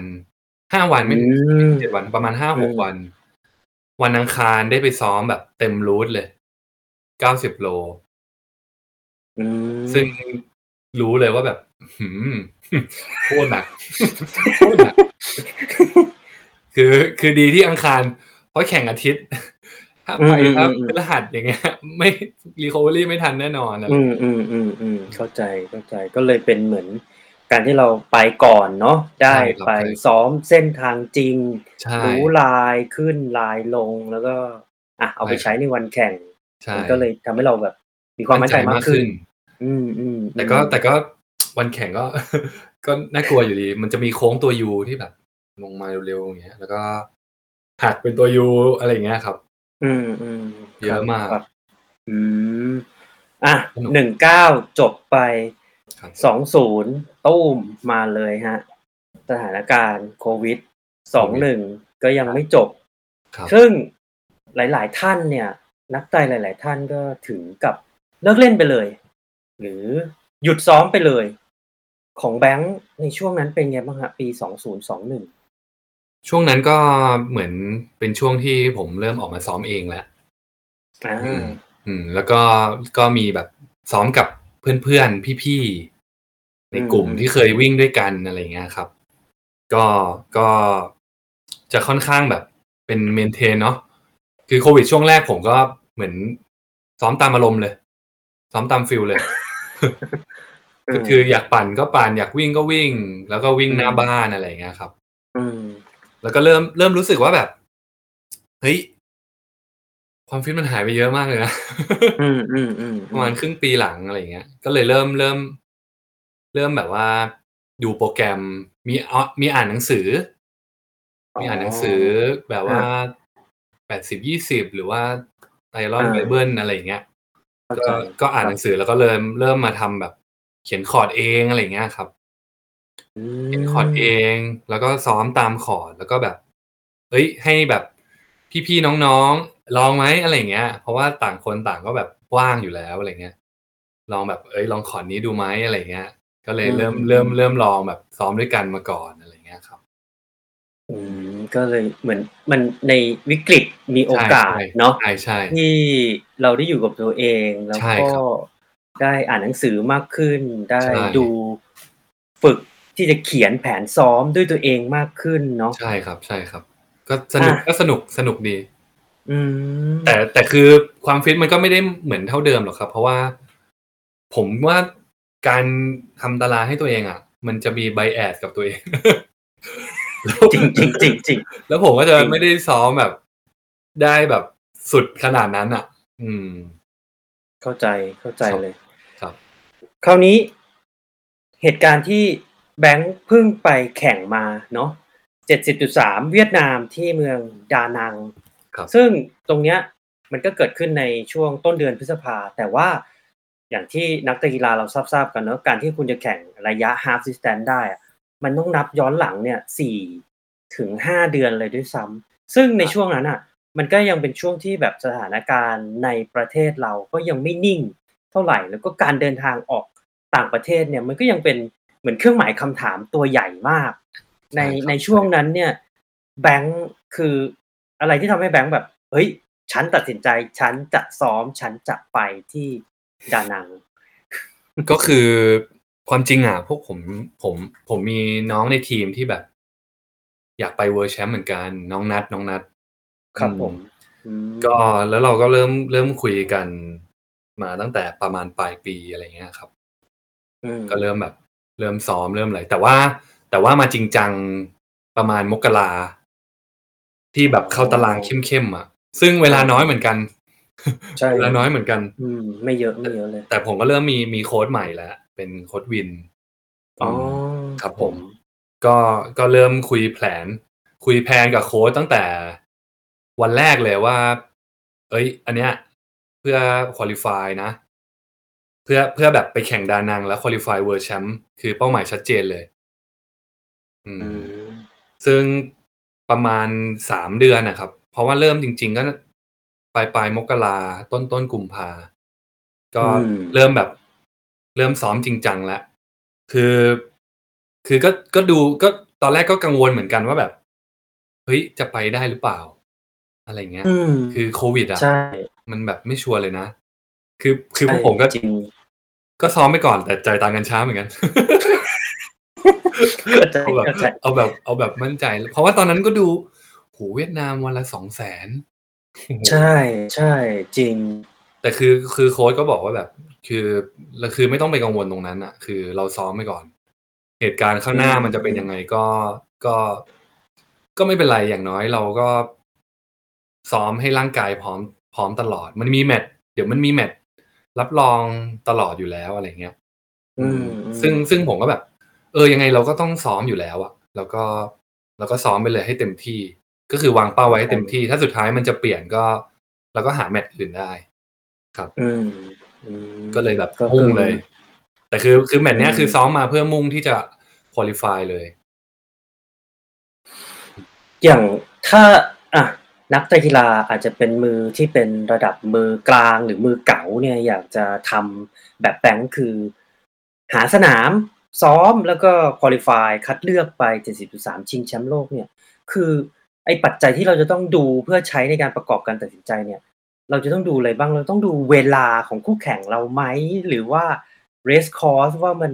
ห้าวันไม่ถึงอืมเจ็ดวันประมาณห้าหกอืมวัน วันอังคารได้ไปซ้อมแบบเต็ม route เลย เก้าสิบโล อืม ซึ่งรู้เลยว่าแบบ หืมโคตรหนักโคตรหนัก คือคือดีที่อังคาร เพราะแข่งอาทิตย์ถ้าไปอืมถ้าอืมอืม พฤหัสอย่างเงี้ย ไม่ recovery ไม่ทันแน่นอนอะไรอืมอืมอืมอืมเข้าใจเข้าใจก็เลยเป็นเหมือน การที่เราไปก่อนเนาะได้ไปซ้อมเส้นทางจริง ใช่ รู้ลายขึ้นลายลงแล้วก็ อะเอาไปใช้ในวันแข่ง ใช่มันก็เลยทำให้เราแบบ มีความมั่นใจมากขึ้น อืมอืมแต่ก็แต่ก็วันแข่งก็ ก็น่ากลัวอยู่ดี มันจะมีโค้งตัวยูที่แบบ ลงมาเร็วๆอย่างเงี้ย แล้วก็หักเป็นตัวยูอะไรอย่างเงี้ยครับ อืมอืมเยอะมากครับอืมอะสนุกหนึ่งเก้าจบไปครับสองศูนย์ตุ้มมาเลยฮะ สถานการณ์โควิดสองหนึ่งก็ยังไม่จบครับซึ่งหลาย ๆ ท่านเนี่ย นักไต่หลาย ๆ ท่านก็ถึงกับเลิกเล่นไปเลย หรือหยุดซ้อมไปเลย ของแบงค์ในช่วงนั้นเป็นไงบ้างฮะปีสองศูนย์สองหนึ่งช่วงนั้นก็เหมือนเป็นช่วงที่ผมเริ่มออกมาซ้อมเองแล้วอ่าอืมอืมแล้วก็ก็มีแบบซ้อมกับเพื่อนๆ พี่ๆ ในกลุ่มอืมที่เคยวิ่งด้วยกันอะไรเงี้ยครับ ก็ก็จะค่อนข้างแบบเป็น maintain เนาะคือโควิดช่วงแรกผมก็ เหมือนซ้อมตามอารมณ์เลย ซ้อมตาม feel เลย ก็คืออยากปั่นก็ปั่นอยากวิ่งก็วิ่ง แล้วก็วิ่งหน้าบ้านอะไรเงี้ยครับ อืม แล้วก็เริ่มเริ่มรู้สึกว่าแบบ เฮ้ยความฟิตมันหายไปเยอะมากเลยนะอืมอืมอืมประมาณครึ่งปีหลังอะไรเงี้ย ก็เลยเริ่มเริ่ม เริ่มแบบว่า ดูโปรแกรมมีเอามีอ่านหนังสือ มีอ่านหนังสือแบบว่าแปดสิบยี่สิบหรือว่า Iron Bible อะไรเงี้ยเข้าใจก็ก็อ่านหนังสือแล้วก็เริ่มเริ่มมาทำแบบ เขียนคอร์สเองอะไรเงี้ยครับอืมเขียนคอร์สเอง แล้วก็ซ้อมตามคอร์สแล้วก็แบบ เอ้ย ให้แบบพี่ๆน้องๆลองไหมอะไรเงี้ย เพราะว่าต่างคนต่างก็แบบว่างอยู่แล้วอะไรเงี้ย ลองแบบ เอ้ย ลองคอร์ดนี้ดูไหมอะไรเงี้ย ก็เลยเริ่มเริ่มเริ่มลองแบบซ้อมด้วยกันมาก่อนอะไรเงี้ยครับ อืม ก็เลยเหมือนมันในวิกฤตมีโอกาสใช่เนาะใช่ใช่ที่เราได้อยู่กับตัวเอง แล้วใช่ก็ครับได้อ่านหนังสือมากขึ้น ได้ใช่ดูฝึกที่จะเขียนแผนซ้อมด้วยตัวเองมากขึ้นเนาะใช่ครับ ใช่ครับ ก็สนุกอะก็สนุกสนุกดี อืมแต่แต่คือความฟิตมันก็ไม่ได้เหมือนเท่าเดิมหรอกครับ เพราะว่า ผมว่าการทำตารางให้ตัวเองอะ มันจะมีไบแอดกับตัวเอง จริงจริงจริงจริงแล้วผมก็จะจริงไม่ได้ซ้อมแบบ ได้แบบสุดขนาดนั้นอะ อืม เข้าใจเข้าใจครับเลยครับ คราวนี้เหตุการณ์ที่แบงค์เพิ่งไปแข่งมาเนาะ70.3เวียดนามที่เมืองดานังครับซึ่งตรงเนี้ยมันก็เกิดขึ้นในช่วงต้นเดือนพฤษภา แต่ว่าอย่างที่นักกีฬาเราทราบๆกันเนอะการที่คุณจะแข่งระยะ half distance ได้อะ มันต้องนับย้อนหลังเนี่ย4ถึง5เดือนเลยด้วยซ้ำซึ่งในช่วงนั้นอะ มันก็ยังเป็นช่วงที่แบบสถานการณ์ในประเทศเราก็ยังไม่นิ่งเท่าไหร่ แล้วก็การเดินทางออกต่างประเทศเนี่ยมันก็ยังเป็นเหมือนเครื่องหมายคำถามตัวใหญ่มาก ในใช่ครับในช่วงนั้นเนี่ย แบงค์คืออะไรที่ทำให้แบงค์แบบ เฮ้ย ฉันตัดสินใจ ฉันจะซ้อม ฉันจะไปที่ดานัง ก็คือ ความจริงอะพวกผมผมผมมีน้องในทีมที่แบบ อยากไป World Champ เหมือนกัน น้องนัดน้องนัดครับอืผมอืมก็แล้วเราก็เริ่มเริ่มคุยกันมาตั้งแต่ประมาณปลายปีอะไรเงี้ยครับอืมก็เริ่มแบบ เริ่มซ้อมเริ่มอะไรแต่ว่า แต่ว่ามาจริงจังประมาณมกราที่แบบเข้าตารางเข้มๆอะ ซึ่งเวลาน้อยเหมือนกันใช่เวลาน้อยเหมือนกัน อืมไม่เยอะไม่เยอะเลย แต่ผมก็เริ่มมีมีโค้ดใหม่แล้ว เป็นโค้ดวินอ๋อมครับผม ก็ก็เริ่มคุยแผน คุยแผนกับโค้ดตั้งแต่วันแรกเลยว่า เอ้ย อันเนี้ย เพื่อคุริฟายนะ เพื่อเพื่อแบบไปแข่งดานังแล้วคุริฟายเวิร์แชมป์คือเป้าหมายชัดเจนเลย อืมอืมซึ่งประมาณสามเดือนนะครับ เพราะว่าเริ่มจริง ๆ ก็ปลายปลายมกราต้นต้นกุมภาก็อืมเริ่มแบบ เริ่มซ้อมจริงจังแล้วคือ คือก็ก็ดูก็ตอนแรกก็กังวลเหมือนกันว่าแบบ เฮ้ยจะไปได้หรือเปล่า อะไรเงี้ยอืมคือโควิดอะใช่มันแบบไม่ชัวร์เลยนะ คือคือพวกใช่ผมก็จริงก็ซ้อมไปก่อนแต่จ่ายตังค์กันช้าเหมือนกันเข้าใจเอาแบบเข้าใจเอาแบบเอาแบบมั่นใจ เพราะว่าตอนนั้นก็ดูโหเวียดนามวันละสองแสนใช่ใช่จริง แต่คือคือโค้ชก็บอกว่าแบบ คือแล้วคือไม่ต้องไปกังวลตรงนั้นอะ คือเราซ้อมไปก่อน เหตุการณ์ข้างหน้าอืมมันจะเป็นยังไงก็ก็ก็ไม่เป็นไรอย่างน้อยเราก็ ซ้อมให้ร่างกายพร้อมพร้อมตลอด มันมีแมตช์เดี๋ยวมันมีแมตช์รับรองตลอดอยู่แล้วอะไรเงี้ยอืมซึ่งซึ่งผมก็แบบ เออยังไงเราก็ต้องซ้อมอยู่แล้วอะแล้วก็เราก็ซ้อมไปเลยให้เต็มที่ ก็คือวางเป้าไว้ให้เต็มที่ ถ้าสุดท้ายมันจะเปลี่ยนก็เราก็หาแมตช์อื่นได้ ครับ อืมอืมก็เลยแบบก็มุ่งคือเลย แต่คือคือแมตช์เนี้ยอืมคือซ้อมมาเพื่อมุ่งที่จะคุริฟายเลย อย่างถ้าอะนักกีฬาอาจจะเป็นมือที่เป็นระดับมือกลางหรือมือเก๋าเนี่ยอยากจะทำแบบแบงค์คือ หาสนามซ้อมแล้วก็คุริฟายคัดเลือกไป 70.3 ชิงแชมป์โลกเนี่ย คือไอ้ปัจจัยที่เราจะต้องดูเพื่อใช้ในการประกอบการตัดสินใจเนี่ย เราจะต้องดูอะไรบ้าง เราต้องดูเวลาของคู่แข่งเราไหม หรือว่า race course ว่ามัน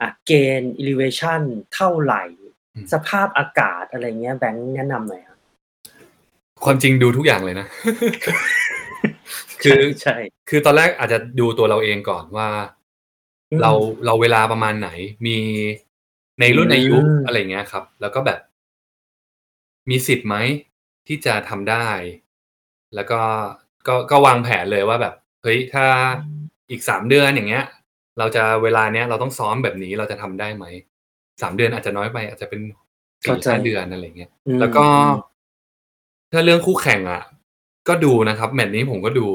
อะเกณฑ์ elevation เท่าไหร่อืมสภาพอากาศอะไรเงี้ยแบงค์แนะนำหน่อยครับความจริงดูทุกอย่างเลยนะ คือใช่ คือตอนแรกอาจจะดูตัวเราเองก่อนว่าอืมเราเราเวลาประมาณไหน มีในรุ่นอายุอืมอะไรเงี้ยครับ แล้วก็แบบ มีสิทธิ์ไหมที่จะทำได้ แล้วก็ ก็ก็วางแผนเลยว่าแบบเฮ้ยถ้าอีกสามเดือนอย่างเงี้ย เราจะเวลาเนี้ยเราต้องซ้อมแบบนี้เราจะทำได้ไหมสามเดือนอาจจะน้อยไป อาจจะเป็นสี่เข้าใจห้าเดือนอะไรเงี้ยอืมแล้วก็ ถ้าเรื่องคู่แข่งอะ ก็ดูนะครับ แมตช์นี้ผมก็ดู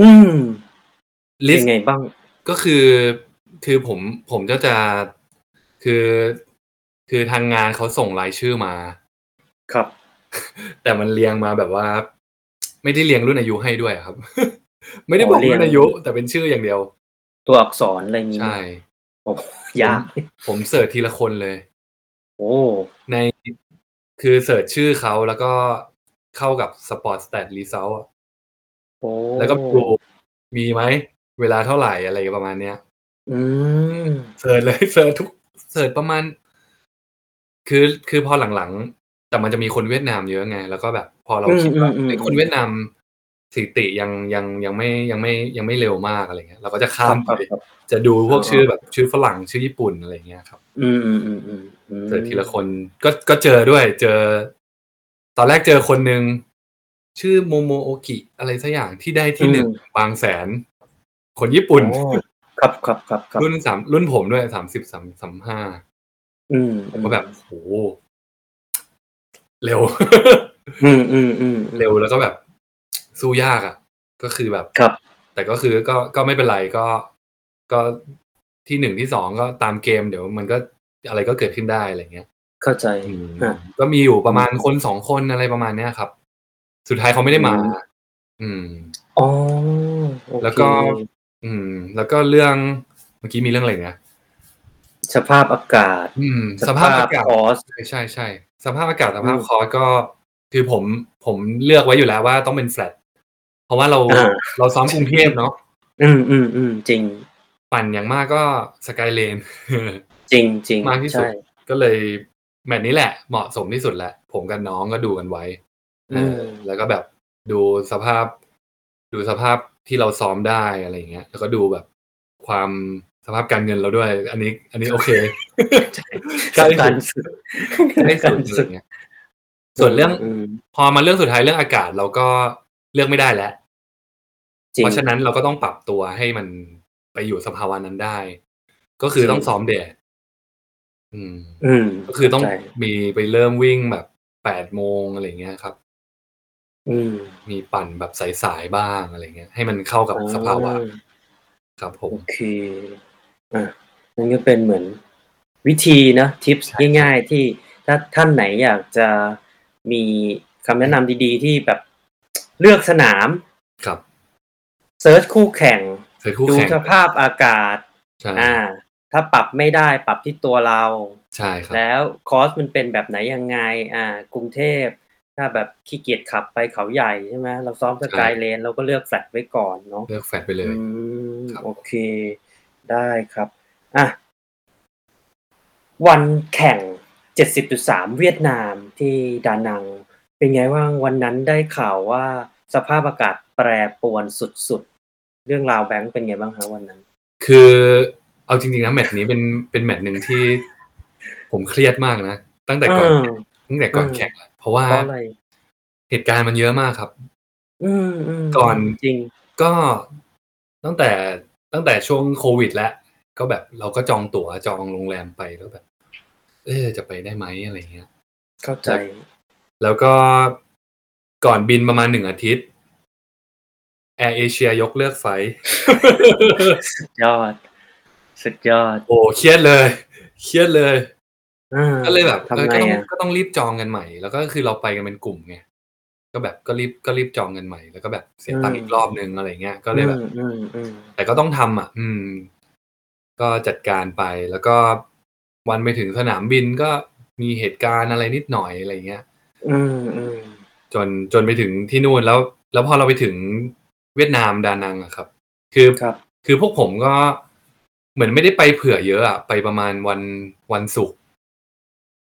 อืมlist ยังไงบ้างก็คือคือผมผมก็จะคือคือทางงานเขาส่งรายชื่อมา ครับ แต่มันเรียงมาแบบว่า ไม่ได้เรียงรุ่นอายุให้ด้วยครับ ไม่ได้อ๋อบอกเรียงรุ่นอายุ แต่เป็นชื่ออย่างเดียว ตัวอักษรอะไรนี้ใช่โอ้ยาก ผม search ทีละคนเลย โอ้ในคือ search ชื่อเขาแล้วก็เข้ากับ Sportstats resultโอ้แล้วก็ดูมีไหม เวลาเท่าไหร่อะไรประมาณเนี้ย อืมเสิร์ชเลยเสิร์ชทุกเสิร์ชประมาณ คือคือพอหลังๆ แต่มันจะมีคนเวียดนามเยอะไง แล้วก็แบบ พอเราอืมคิดว่าอืมอืมไอ้ยคนเวียดนามสถิติยังยังยังไม่ยังไม่ยังไม่เร็วมากอะไรเงี้ยเราก็จะข้ามคไปรับครับจะดูพวกอ๋อชื่อแบบชื่อฝรั่งชื่อญี่ปุ่นอะไรเงี้ยครับอืมอืมอืมอืมอืมเจอทีละคนก็ก็เจอด้วยเจอ ตอนแรกเจอคนหนึ่งชื่อโมโมโอกิอะไรสักอย่างที่ได้ที่หนึ่งบางแสน คนญี่ปุ่นโอ้ครับครับครับครับรุ่นสามรุ่นผมด้วยสามสิบสามสามห้าอืมผมก็แบบโหเร็ว อืมอืมอืมเร็วแล้วก็แบบ สู้ยากอะ ก็คือแบบครับ แต่ก็คือก็ก็ไม่เป็นไรก็ก็ที่หนึ่งที่สองก็ตามเกมเดี๋ยวมันก็อะไรก็เกิดขึ้นได้อะไรเงี้ย เข้าใจอืมอะก็มีอยู่ประมาณคนสองคนอะไรประมาณเนี้ยครับ สุดท้ายเขาไม่ได้มา อืมอืมอ๋อโอเคแล้วก็ อืม แล้วก็เรื่องเมื่อกี้มีเรื่องอะไรเนี่ยสภาพอากาศ อืม สภาพอากาศคอสใช่ใช่ใช่สภาพอากาศสภาพอืมคอร์สก็ คือผมผมเลือกไว้อยู่แล้วว่าต้องเป็นแฟลตเพราะว่าเราอ่าเราซ้อมกรุงเทพเนาะอืมอืมอืมจริง ปั่นอย่างมากก็สกายเลนจริงจริงมากที่สุดใช่ก็เลยแมตช์นี้แหละ เหมาะสมที่สุดแหละ ผมกับน้องก็ดูกันไว้เอออมแล้วก็แบบดูสภาพ ดูสภาพที่เราซ้อมได้อะไรอย่างเงี้ย แล้วก็ดูแบบความสภาพการเงินเราด้วย อันนี้ อันนี้โอเคใกล้การสุดสุดใกล้สุดอะไรเงี้ย ส่วนเรื่องมพอมาเรื่องสุดท้ายเรื่องอากาศเราก็เลือกไม่ได้แล้วจริงเพราะฉะนั้นเราก็ต้องปรับตัวให้มันไปอยู่สภาวะนั้นได้ ก็คือต้องซ้อมแดดอืม อืม ก็คือต้องเข้าใจมีไปเริ่มวิ่งแบบแปดโมงอะไรเงี้ยครับ อืม มีปั่นแบบสายๆบ้างอะไรเงี้ย ให้มันเข้ากับสภาวะอ่ครับผมโอเคอะนั่นก็เป็นเหมือนวิธีนะทิปส์ใช่ง่ายๆที่ถ้าท่านไหนอยากจะ มีคำแนะนำดีๆ ที่แบบเลือกสนามครับเซิร์ชคู่แข่งเคยคู่ดูแข่งสภาพอากาศใช่อ่า ถ้าปรับไม่ได้ปรับที่ตัวเราใช่ครับแล้วคอสมันเป็นแบบไหนยังไง อ่ากรุงเทพถ้าแบบขี้เกียจขับไปเขาใหญ่ใช่ไหมเราซ้อมสกายเลนเราก็เลือกแฟลตไว้ก่อนเนาะเลือกแฟดไปเลยอืมครับโอเค ได้ครับอะวันแข่ง 70.3 เวียดนามที่ดานัง เป็นไงว่างวันนั้นได้ข่าวว่าสภาพอากาศแปรปรวนสุดๆ เรื่องราวแบงค์เป็นไงบ้างคะวันนั้น คือเอาจริงๆนะแมตช์นี้เป็นเป็นแมตช์หนึ่งที่ ผมเครียดมากนะ ตั้งแต่ก่อนอืมตั้งแต่ก่อนอืมแข่งอะเพราะว่าเพราะอะไรเหตุการณ์มันเยอะมากครับอืมอืมก่อนจริง ก็ตั้งแต่ตั้งแต่ช่วงโควิด แล้ว ก็แบบเราก็จองตั๋วจองโรงแรมไปแล้วแบบ เออจะไปได้ไหมอะไรเงี้ย เข้าใจ แล้วก็ก่อนบินประมาณหนึ่งอาทิตย์แอร์เอเชียยกเลิก flight สุดยอด สุดยอด โอ้เครียดเลย เครียดเลยอ่าก็เลยแบบเออทำไงก็ต้องอะก็ต้องรีบจองกันใหม่ แล้วก็คือเราไปกันเป็นกลุ่มไงก็แบบก็รีบก็รีบจองกันใหม่ แล้วก็แบบเสียตังค์อีกรอบนึงอะไรเงี้ยก็เลยแบบอืมอืมอืมแต่ก็ต้องทำอะ อืม ก็จัดการไปแล้วก็ วันไปถึงสนามบินก็มีเหตุการณ์อะไรนิดหน่อยอะไรเงี้ยอืมอืมจนจนไปถึงที่นู่นแล้ว แล้วพอเราไปถึงเวียดนามดานังอะครับ คือครับคือพวกผมก็เหมือนไม่ได้ไปเผื่อเยอะอะไปประมาณวันวันศุกร์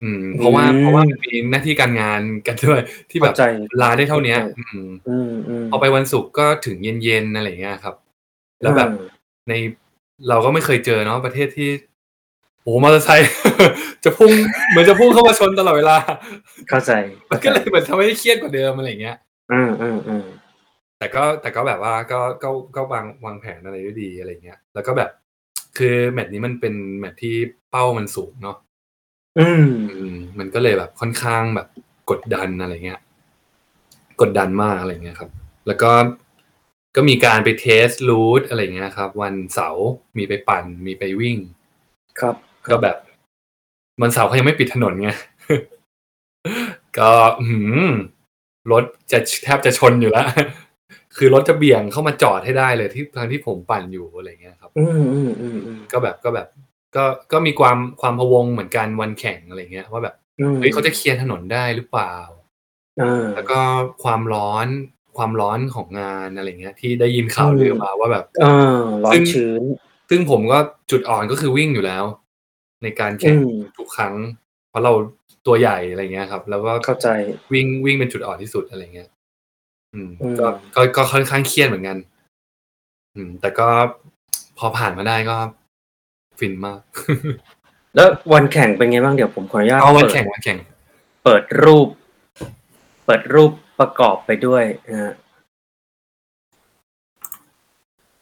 อืม เพราะว่าอืมเพราะว่ามันมีหน้าที่การงานกันด้วยที่แบบเข้าใจลาได้เท่าเนี้ยเข้าใจอืมอืมอืมพอไปวันศุกร์ก็ถึงเย็นๆอะไรเงี้ยครับ แล้วแบบอ่าในเราก็ไม่เคยเจอเนาะประเทศที่ โอ้มอเตอร์ไซค์จะพุ่งเหมือนจะพุ่งเข้ามาชนตลอดเวลา เข้าใจมันก็เลยเหมือนทำให้เครียดกว่าเดิมอะไรเงี้ยอืมอืมอืมแต่ก็แต่ก็แบบว่าก็ก็ก็วางวางแผนอะไรได้ดีอะไรเงี้ย แล้วก็แบบ คือแมตช์นี้มันเป็นแมตช์ที่เป้ามันสูงเนาะอืมอืมมันก็เลยแบบค่อนข้างแบบกดดันอะไรเงี้ย กดดันมากอะไรเงี้ยครับ แล้วก็ก็มีการไปเทสรูทอะไรเงี้ยครับ วันเสาร์มีไปปั่นมีไปวิ่ง ครับ ก็แบบวันเสาร์เขายังไม่ปิดถนนไงก็อื้อหือรถจะแทบจะชนอยู่แล้วคือรถจะเบี่ยงเข้ามาจอดให้ได้เลยที่ทางที่ผมปั่นอยู่อะไรเงี้ยครับ อืมอืมอืมอืมก็แบบก็แบบ ก็ก็มีความความพะวงเหมือนกันวันแข่งอะไรเงี้ย ว่าแบบอืมเฮ้ยเขาจะเคลียร์ถนนได้หรือเปล่าอ่าแล้วก็ความร้อนความร้อนของงานอะไรเงี้ย ที่ได้ยินข่าวลือมาว่าแบบอ่าร้อซึ่นงชื้น ซึ่งผมก็จุดอ่อนก็คือวิ่งอยู่แล้ว ในการแข่งอืมทุกครั้ง เพราะเราตัวใหญ่อะไรเงี้ยครับ แล้วก็เข้าใจวิ่งวิ่งเป็นจุดอ่อนที่สุดอะไรเงี้ย อืมอืมก็ก็ก็ค่อนข้างเครียดเหมือนกัน อืม แต่ก็พอผ่านมาได้ก็ฟินมาก แล้ววันแข่งเป็นไงบ้างเดี๋ยวผมขออนุญาตเอาวันเปิดแข่งวันแข่ง เปิดรูป เปิดรูปประกอบไปด้วยนะฮะ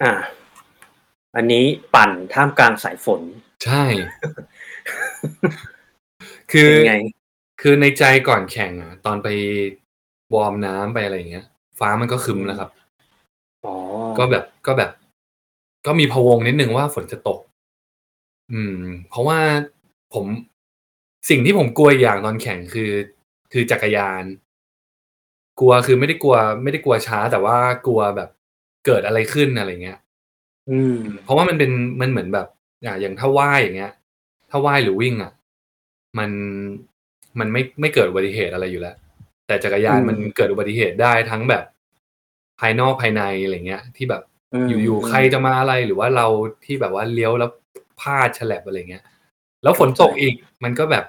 อ่าอันนี้ปั่นท่ามกลางสายฝน ใช่ คือเป็นไงคือในใจก่อนแข่งอะตอนไปวอร์มน้ำไปอะไรอย่างเงี้ย ฟ้ามันก็ครึ้มแล้วครับอ๋อก็แบบก็แบบ ก็มีพะวงนิดนึงว่าฝนจะตก อืม เพราะว่าผมสิ่งที่ผมกลัวอีกอย่างตอนแข่งคือ คือจักรยาน กลัวคือไม่ได้กลัว ไม่ได้กลัวช้า แต่ว่ากลัวแบบเกิดอะไรขึ้นอะไรเงี้ย อืม เพราะว่ามันเป็นมันเหมือนแบบ อ่าอย่างถ้าว่ายอย่างเงี้ย ถ้าว่ายหรือวิ่งอะ มันมันไม่ไม่เกิดอุบัติเหตุอะไรอยู่แล้ว แต่จักรยานอืมมันเกิดอุบัติเหตุได้ทั้งแบบภายนอกภายในอะไรเงี้ย ที่แบบมอยู่ๆใครจะมาอะไรหรือว่าเราที่แบบว่าเลี้ยวแล้วพลาดฉลับอะไรเงี้ย แล้วฝนตกอีกมันก็แบบ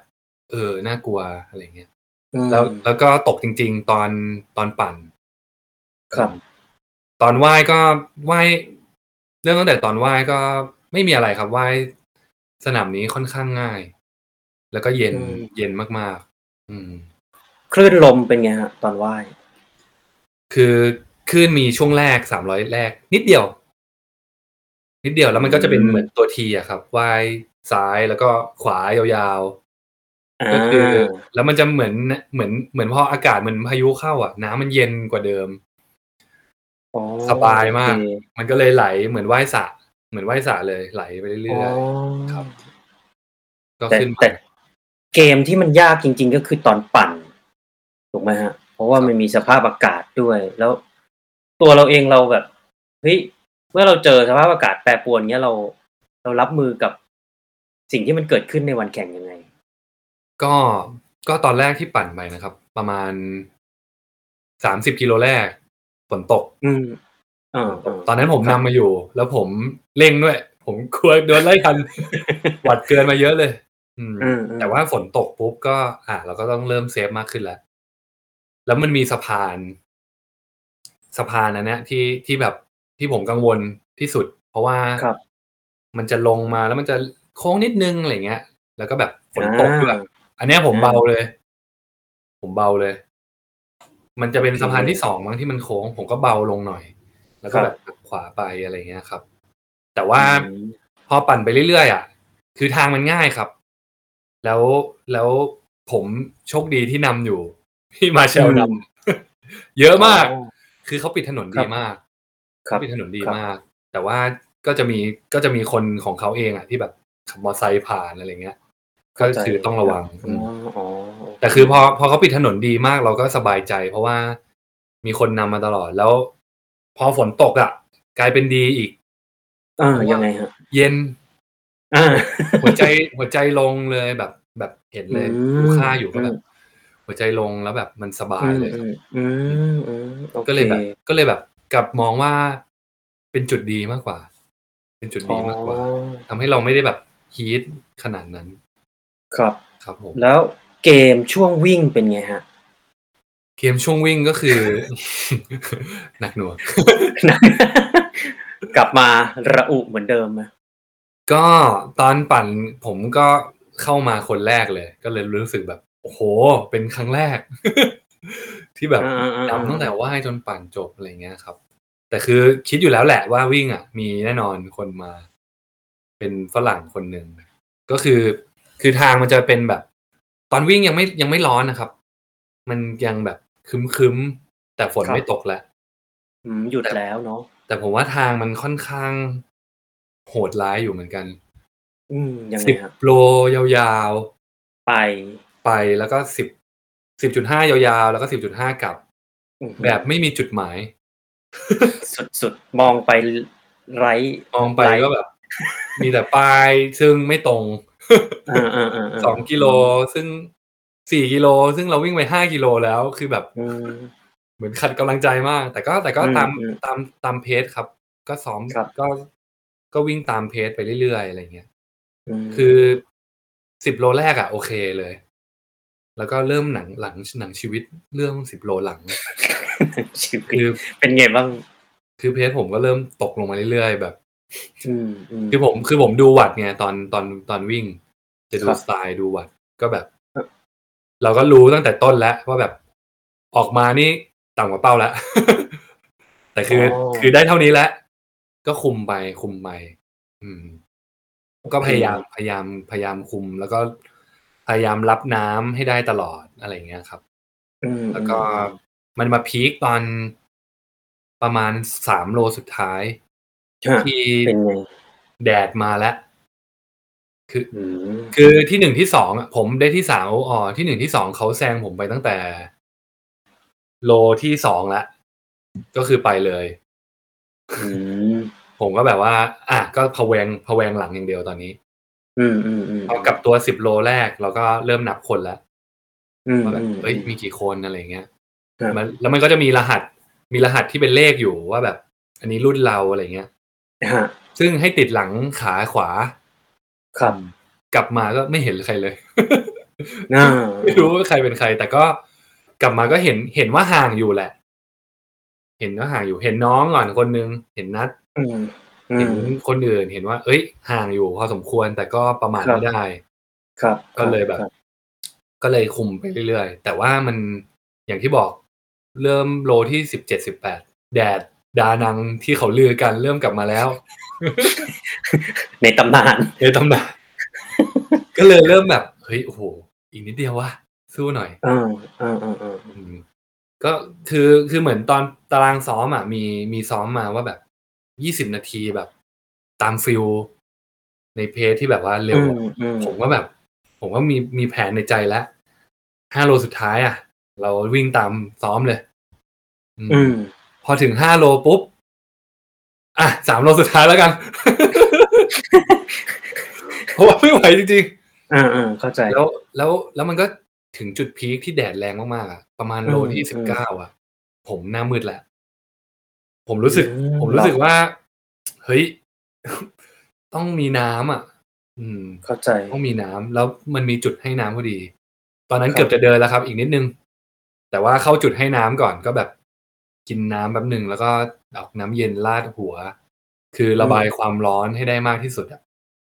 เออน่ากลัวอะไรเงี้ยอืมแล้วแล้วก็ตกจริง ๆ ตอนตอนปั่น ครับ ตอนว่ายก็ว่ายเรื่องตั้งแต่ตอนว่ายก็ไม่มีอะไรครับว่าย สนามนี้ค่อนข้างง่าย แล้วก็เย็นอืม เย็นมากๆ อืม คลื่นลมเป็นไงฮะตอนว่าย คือคลื่นมีช่วงแรกสามร้อยแรก นิดเดียว นิดเดียวแล้วมันก็จะเป็นอืม เหมือนตัวทีอะครับว่ายซ้ายแล้วก็ขวายาวๆอ่าก็คือ แล้วมันจะเหมือนเหมือนเหมือนพออากาศเหมือนพายุเข้าอะ น้ำมันเย็นกว่าเดิม อ๋อสบายมาก โอเคมันก็เลยไหลเหมือนว่ายสระ เหมือนว่ายสระเลยไหลไปเรื่อ๋ออยๆครับ ก็แต่ขึ้นแต่มาเกมที่มันยากจริง ๆ ก็คือตอนปั่นถูกไหมฮะ เพราะว่ามันมีสภาพอากาศด้วย แล้ว ตัวเราเองเราแบบเฮ้ยเมื่อเราเจอสภาพอากาศแปรปรวนเงี้ยเรา เรารับมือกับสิ่งที่มันเกิดขึ้นในวันแข่งยังไง ก็ก็ตอนแรกที่ปั่นไปนะครับ ประมาณสามสิบกิโลแรกฝนตก อืมอ่าา ตอนนั้นผมครันำบมาอยู่ แล้วผมเร่งด้วย ผมกลัวโดนไล่ทันหวัดเกินมาเยอะเลยอืมอืมอืมแต่ว่าฝนตกปุ๊บก็ อะเราก็ต้องเริ่มเซฟมากขึ้นแล้ว แล้วมันมีสะพาน สะพานอันเนี้ยที่ที่แบบที่ผมกังวลที่สุด เพราะว่าครับ มันจะลงมาแล้วมันจะโค้งนิดนึงอะไรเงี้ย แล้วก็แบบฝนตกด้วยอ่าอันเนี้ยผมอ่าเบาเลย ผมเบาเลย มันจะเป็นโอเคสะพานที่สองมั้งที่มันโค้ง ผมก็เบาลงหน่อย แล้วก็ครับแบบหักขวาไปอะไรเงี้ยครับ แต่ว่าอืมพอปั่นไปเรื่อยๆอะ คือทางมันง่ายครับ แล้วแล้วผมโชคดีที่นำอยู่ พี่มาเชลนำเยอะมากอ๋อคือเขาปิดถนนครัดีบมากครับปิดถนนดีครับมาก แต่ว่าก็จะมีก็จะมีคนของเขาเองอะที่แบบขับมอเตอร์ไซค์ผ่านอะไรเงี้ย ก็คือต้องระวังอ๋ออ๋อโเแต่คือพอพอเขาปิดถนนดีมากเราก็สบายใจ เพราะว่ามีคนนำมาตลอดแล้ว พอฝนตกอะ กลายเป็นดีอีกอ่ายังไงฮะ เย็นอ่าหัวใจหัวใจลงเลยแบบแบบเห็นเลยอืมดูค่าอยู่ก็แบอืบมหัวใจลงแล้วแบบมันสบายเลยครับอืมอืมโอคก็เลยแบบ ก็เลยแบบกลับมองว่าเป็นจุดดีมากกว่า เป็นจุดดีมากกว่าอ๋อทำให้เราไม่ได้แบบฮีทขนาดนั้น ครับครับผมแล้วเกมช่วงวิ่งเป็นไงฮะ เกมช่วงวิ่งก็คือหนักหน่วงกลับมาระอุเหมือนเดิมไหมก็ตอนปั่นผมก็เข้ามาคนแรกเลย ก็เลยรู้สึกแบบ โอ้โห เป็นครั้งแรก ที่แบบอ่าอ่าอ่าจำตั้งแต่ว่ายจนปั่นจบอะไรเงี้ยครับ แต่คือคิดอยู่แล้วแหละว่าวิ่งอะ มีแน่นอนคนมา เป็นฝรั่งคนหนึ่งก็คือ คือทางมันจะเป็นแบบ ตอนวิ่งยังไม่ยังไม่ร้อนนะครับ มันยังแบบ คึมคึมๆแต่ฝนไม่ตกแล้วอืมหยุดแล้วเนาะแต่ผมว่าทางมันค่อนข้าง โหดร้ายอยู่เหมือนกันอืมยังไงสิบฮะโลยาวไปๆไปแล้วก็สิบสิบจุดห้ายาวๆ แล้วก็สิบจุดห้ากลับอื้อหือแบบไม่มีจุดหมาย สุดๆ มองไปไร้มองไปร้ก็แบบ มีแต่ป้ายซึ่งไม่ตรงอ่าอ่าอ่าาสองกิโลซึ่ง สี่กิโลซึ่งเราวิ่งไปห้ากิโลแล้วคือแบบอืมเหมือนขัดกำลังใจมาก แต่ก็แต่ก็อืมตามอืมตามตามเพจครับ ก็ซ้อมครับก็ก็วิ่งตามเพจไปเรื่อยๆอะไรเงี้ยมคือสิบโลแรกอะโอเคเลย แล้วก็เริ่มหนังหลังหนังชีวิตเรื่องสิบโลหลังชีวิตคือเป็นไงบ้างคือเพจผมก็เริ่มตกลงมาเรื่อยๆแบบอืมอืมคือผมคือผมดูวัดไงตอนตอนตอนวิ่ง จะดูครับสไตล์ดูวัดก็แบบครับ เราก็รู้ตั้งแต่ต้นแล้วว่าแบบออกมานี่ต่ำกว่าเป้าแล้วแต่คืออคือได้เท่านี้แล้วก็คุมไปคุมไปอืม ก็พยายามพยายามพยายามคุม แล้วก็พยายามรับน้ำให้ได้ตลอดอะไรอย่างเงี้ยครับอืมแล้วก็อืมมันมาพีคตอนประมาณสามโลสุดท้ายฮะที่เป็นไงแดดมาแล้ว คืออืมคือที่หนึ่งที่สองอะผมได้ที่สามอ๋อที่หนึ่งที่สองเขาแซงผมไปตั้งแต่ โลที่สองแล้วก็คือไปเลยอืมผมก็แบบว่า อะก็พะแวงพะแวงหลังอย่างเดียวตอนนี้ อืมอืมอืมพอกับตัวสิบโลแรกเราก็เริ่มนับคนแล้วอืมว่าแบบอืมเอ้ยมีกี่คนอะไรเงี้ยครับมันแล้วมันก็จะมีรหัส มีรหัสที่เป็นเลขอยู่ว่าแบบ อันนี้รุ่นเราอะไรเงี้ยฮะซึ่งให้ติดหลังขาขวา ครับ กลับมาก็ไม่เห็นใครเลย อ่า ไม่รู้ว่าใครเป็นใคร แต่ก็กลับมาก็เห็นเห็นว่าห่างอยู่แหละ เห็นว่าห่างอยู่เห็นน้องก่อนคนนึงเห็นนัดอืมอืเห็นมคนอื่นเห็นว่า เอ้ย ห่างอยู่พอสมควรแต่ก็ประมาทครับ ไม่ได้ ครับก็เลยแบบ ครับก็เลยคุมไปเรื่อยๆ แต่ว่ามันอย่างที่บอกเริ่มโลที่สิบเจ็ดสิบแปดแดดดานังที่เขาลือกันเริ่มกลับมาแล้ว ในตำนานในตำนานก็เลยเริ่มแบบ เฮ้ยโอ้โหอีกนิดเดียววะสู้หน่อยอ่าอ่าอ่าอ่าอืมก็คือคือเหมือนตอนตารางซ้อมอะมีมีซ้อมมาว่าแบบยี่สิบนาทีแบบ ตามฟิลในเพจที่แบบว่าเร็วอือะมอืมผมก็แบบ ผมก็มีมีแผนในใจแล้วห้าโลสุดท้ายอะ เราวิ่งตามซ้อมเลย อืมอืมพอถึงห้าโลปุ๊บ อะสามโลสุดท้ายแล้วกันเพราะว่าไม่ไหวจริงอ่าอ่าเข้าใจๆแล้วแล้วแล้วมันก็ถึงจุดพีคที่แดดแรงมากๆอะประมาณโลที่อืสิบมเก้าอะ ผมหน้ามืดแหละ ผมรู้สึกอืมผมรู้สึกว่า เฮ้ย ต้องมีน้ำอะ อืม เข้าใจต้องมีน้ำแล้วมันมีจุดให้น้ำพอดี ตอนนั้นครับเกือบจะเดินแล้วครับ อีกนิดนึง แต่ว่าเข้าจุดให้น้ำก่อนก็แบบ กินน้ำแป๊บหนึ่ง แล้วก็เอาน้ำเย็นราดหัว คือระบายความร้อนให้ได้มากที่สุดอะ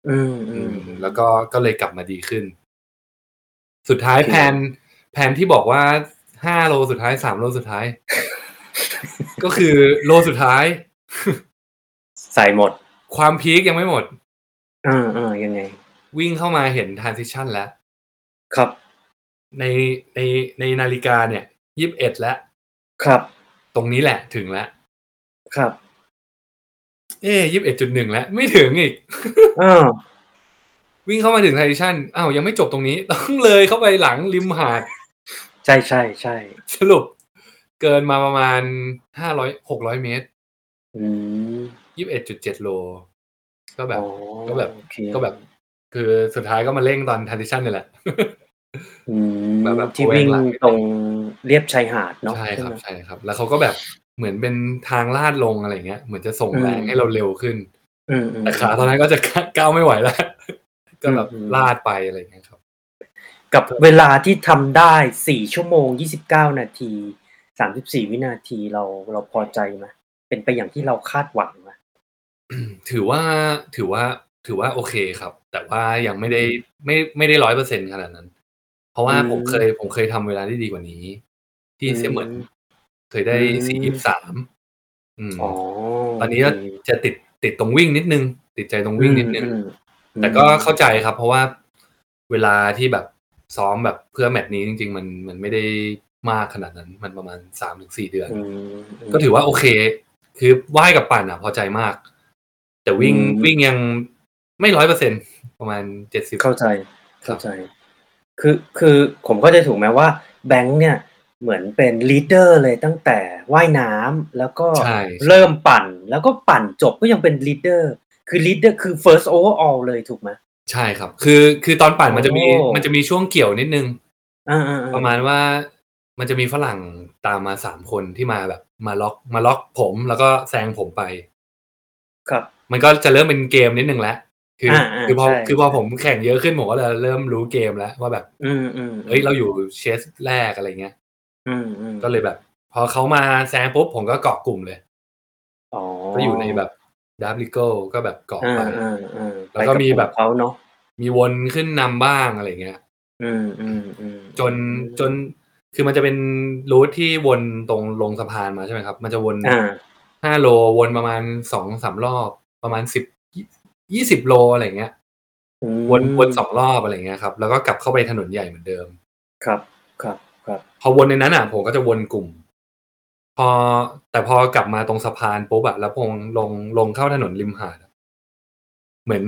อืมอือืมมแล้วก็ก็เลยกลับมาดีขึ้น สุดท้ายโอเคแผนแผนที่บอกว่าห้าโลสุดท้ายสามโลสุดท้าย ก็คือโลสุดท้าย ใส่หมด ความพีคยังไม่หมดอ่าอ่ายังไง วิ่งเข้ามาเห็น transition แล้ว ครับ ในในในนาฬิกาเนี่ยยี่สิบเอ็ดแล้ว ครับ ตรงนี้แหละถึงแล้วครับ เอ๊ยี่สิบเอ็ดจุดหนึ่งแล้ว ไม่ถึงอีกอ่าวิ่งเข้ามาถึง transition อ้าวยังไม่จบตรงนี้ ต้องเลยเข้าไปหลังริมหาด ใช่ใช่ใช่สรุป เกินมาประมาณห้าร้อยหกร้อยเมตรอืมยี่สิบเอ็ดจุดเจ็ดโล ก็แบบอ๋อก็แบบโอเคก็แบบ คือสุดท้ายก็มาเร่งตอน transition นี่แหละอืม แบบแบบที่วิ่งแหวกหลังตรงเรียบชายหาดเนาะใช่ครับไหมใช่ครับ แล้วเขาก็แบบเหมือนเป็นทางลาดลงอะไรเงี้ยเหมือนจะส่งอืมแรงให้เราเร็วขึ้นอืมอืมแต่ขาตอนนั้นก็จะก้าวไม่ไหวแล้วก็แบบอืมลาดไปอะไรเงี้ยครับ กับเวลาที่ทำได้สี่ชั่วโมงยี่สิบเก้านาทีสามสิบสี่วินาทีเราเราพอใจไหมเป็นไปอย่างที่เราคาดหวังไหมถือว่าถือว่าถือว่าโอเคครับ แต่ว่ายังไม่ได้ไม่ไม่ได้ร้อยเปอร์เซ็นขนาดนั้นเพ ราะว่าอืมผมเคยผมเคยทำเวลาที่ดีกว่านี้ ที่อืมเซยเหมือนเคยได้อืมสี่ยี่สามอืมอ๋อตอนนี้ก็จะติดติดตรงวิ่งนิดนึง ติดใจตรงวิ่งนิดนึงอืมอืมแต่ก็เข้าใจครับ เพราะว่าเวลาที่แบบซ้อมแบบเพื่อแมตช์นี้จริง ๆ มันมันไม่ได้มากขนาดนั้น มันประมาณสามถึงสี่เดือนอืมก็ถือว่าโอเค คือว่ายกับปั่นอะ พอใจมาก แต่วิ่งอืมวิ่งยังไม่ร้อยเปอร์เซ็นประมาณเจ็ดสิบเข้าใจครับเข้าใจ คือคือผมก็จะถูกไหมว่าแบงค์เนี่ยเหมือนเป็น leader เลยตั้งแต่ว่ายน้ำแล้วก็ใช่ใช่เริ่มปั่นแล้วก็ปั่นจบก็ยังเป็น leader คือ leader คือ first overall เลยถูกไหมใช่ครับ คือคือตอนปั่นมันจะมีโอ้มันจะมีช่วงเกี่ยวนิดนึงอ่าอ่าอ่ประมาณว่ามันจะมีฝรั่งตามมาสามคนที่มาแบบมาล็อกมาล็อกผมแล้วก็แซงผมไป ครับ มันก็จะเริ่มเป็นเกมนิดนึงแล้ว คืออาอ่าคือพอใช่คือพอผมแข่งเยอะขึ้นผมก็จะเริ่มรู้เกมแล้วว่าแบบ อืมอืมเอ้ยเราอยู่เชสแรกอะไรเงี้ย อืมอืมก็เลยแบบ พอเขามาแซงปุ๊บผมก็เกาะกลุ่มเลยอ๋อก็อยู่ในแบบดับลิโก้ก็แบบเกาะอ่าไปอ่าอ่าแล้วก็ไปบมีแบบเขาเนาะมีวนขึ้นนำบ้างอะไรเงี้ย อืมอืมอืมจนจนคือมันจะเป็นรูทที่วนตรงลงสะพานมาใช่ไหมครับ มันจะวนอ่าห้าโลวนประมาณสองสามรอบประมาณสิบ ยี่สิบโลอะไรเงี้ยอืมวนวนสองรอบอะไรเงี้ยครับ แล้วก็กลับเข้าไปถนนใหญ่เหมือนเดิม ครับครับครับพอวนในนั้นอะผมก็จะวนกลุ่ม พอแต่พอกลับมาตรงสะพานปุ๊บอะแล้วพงลงลงเข้าถนนริมหาดอะเหมือน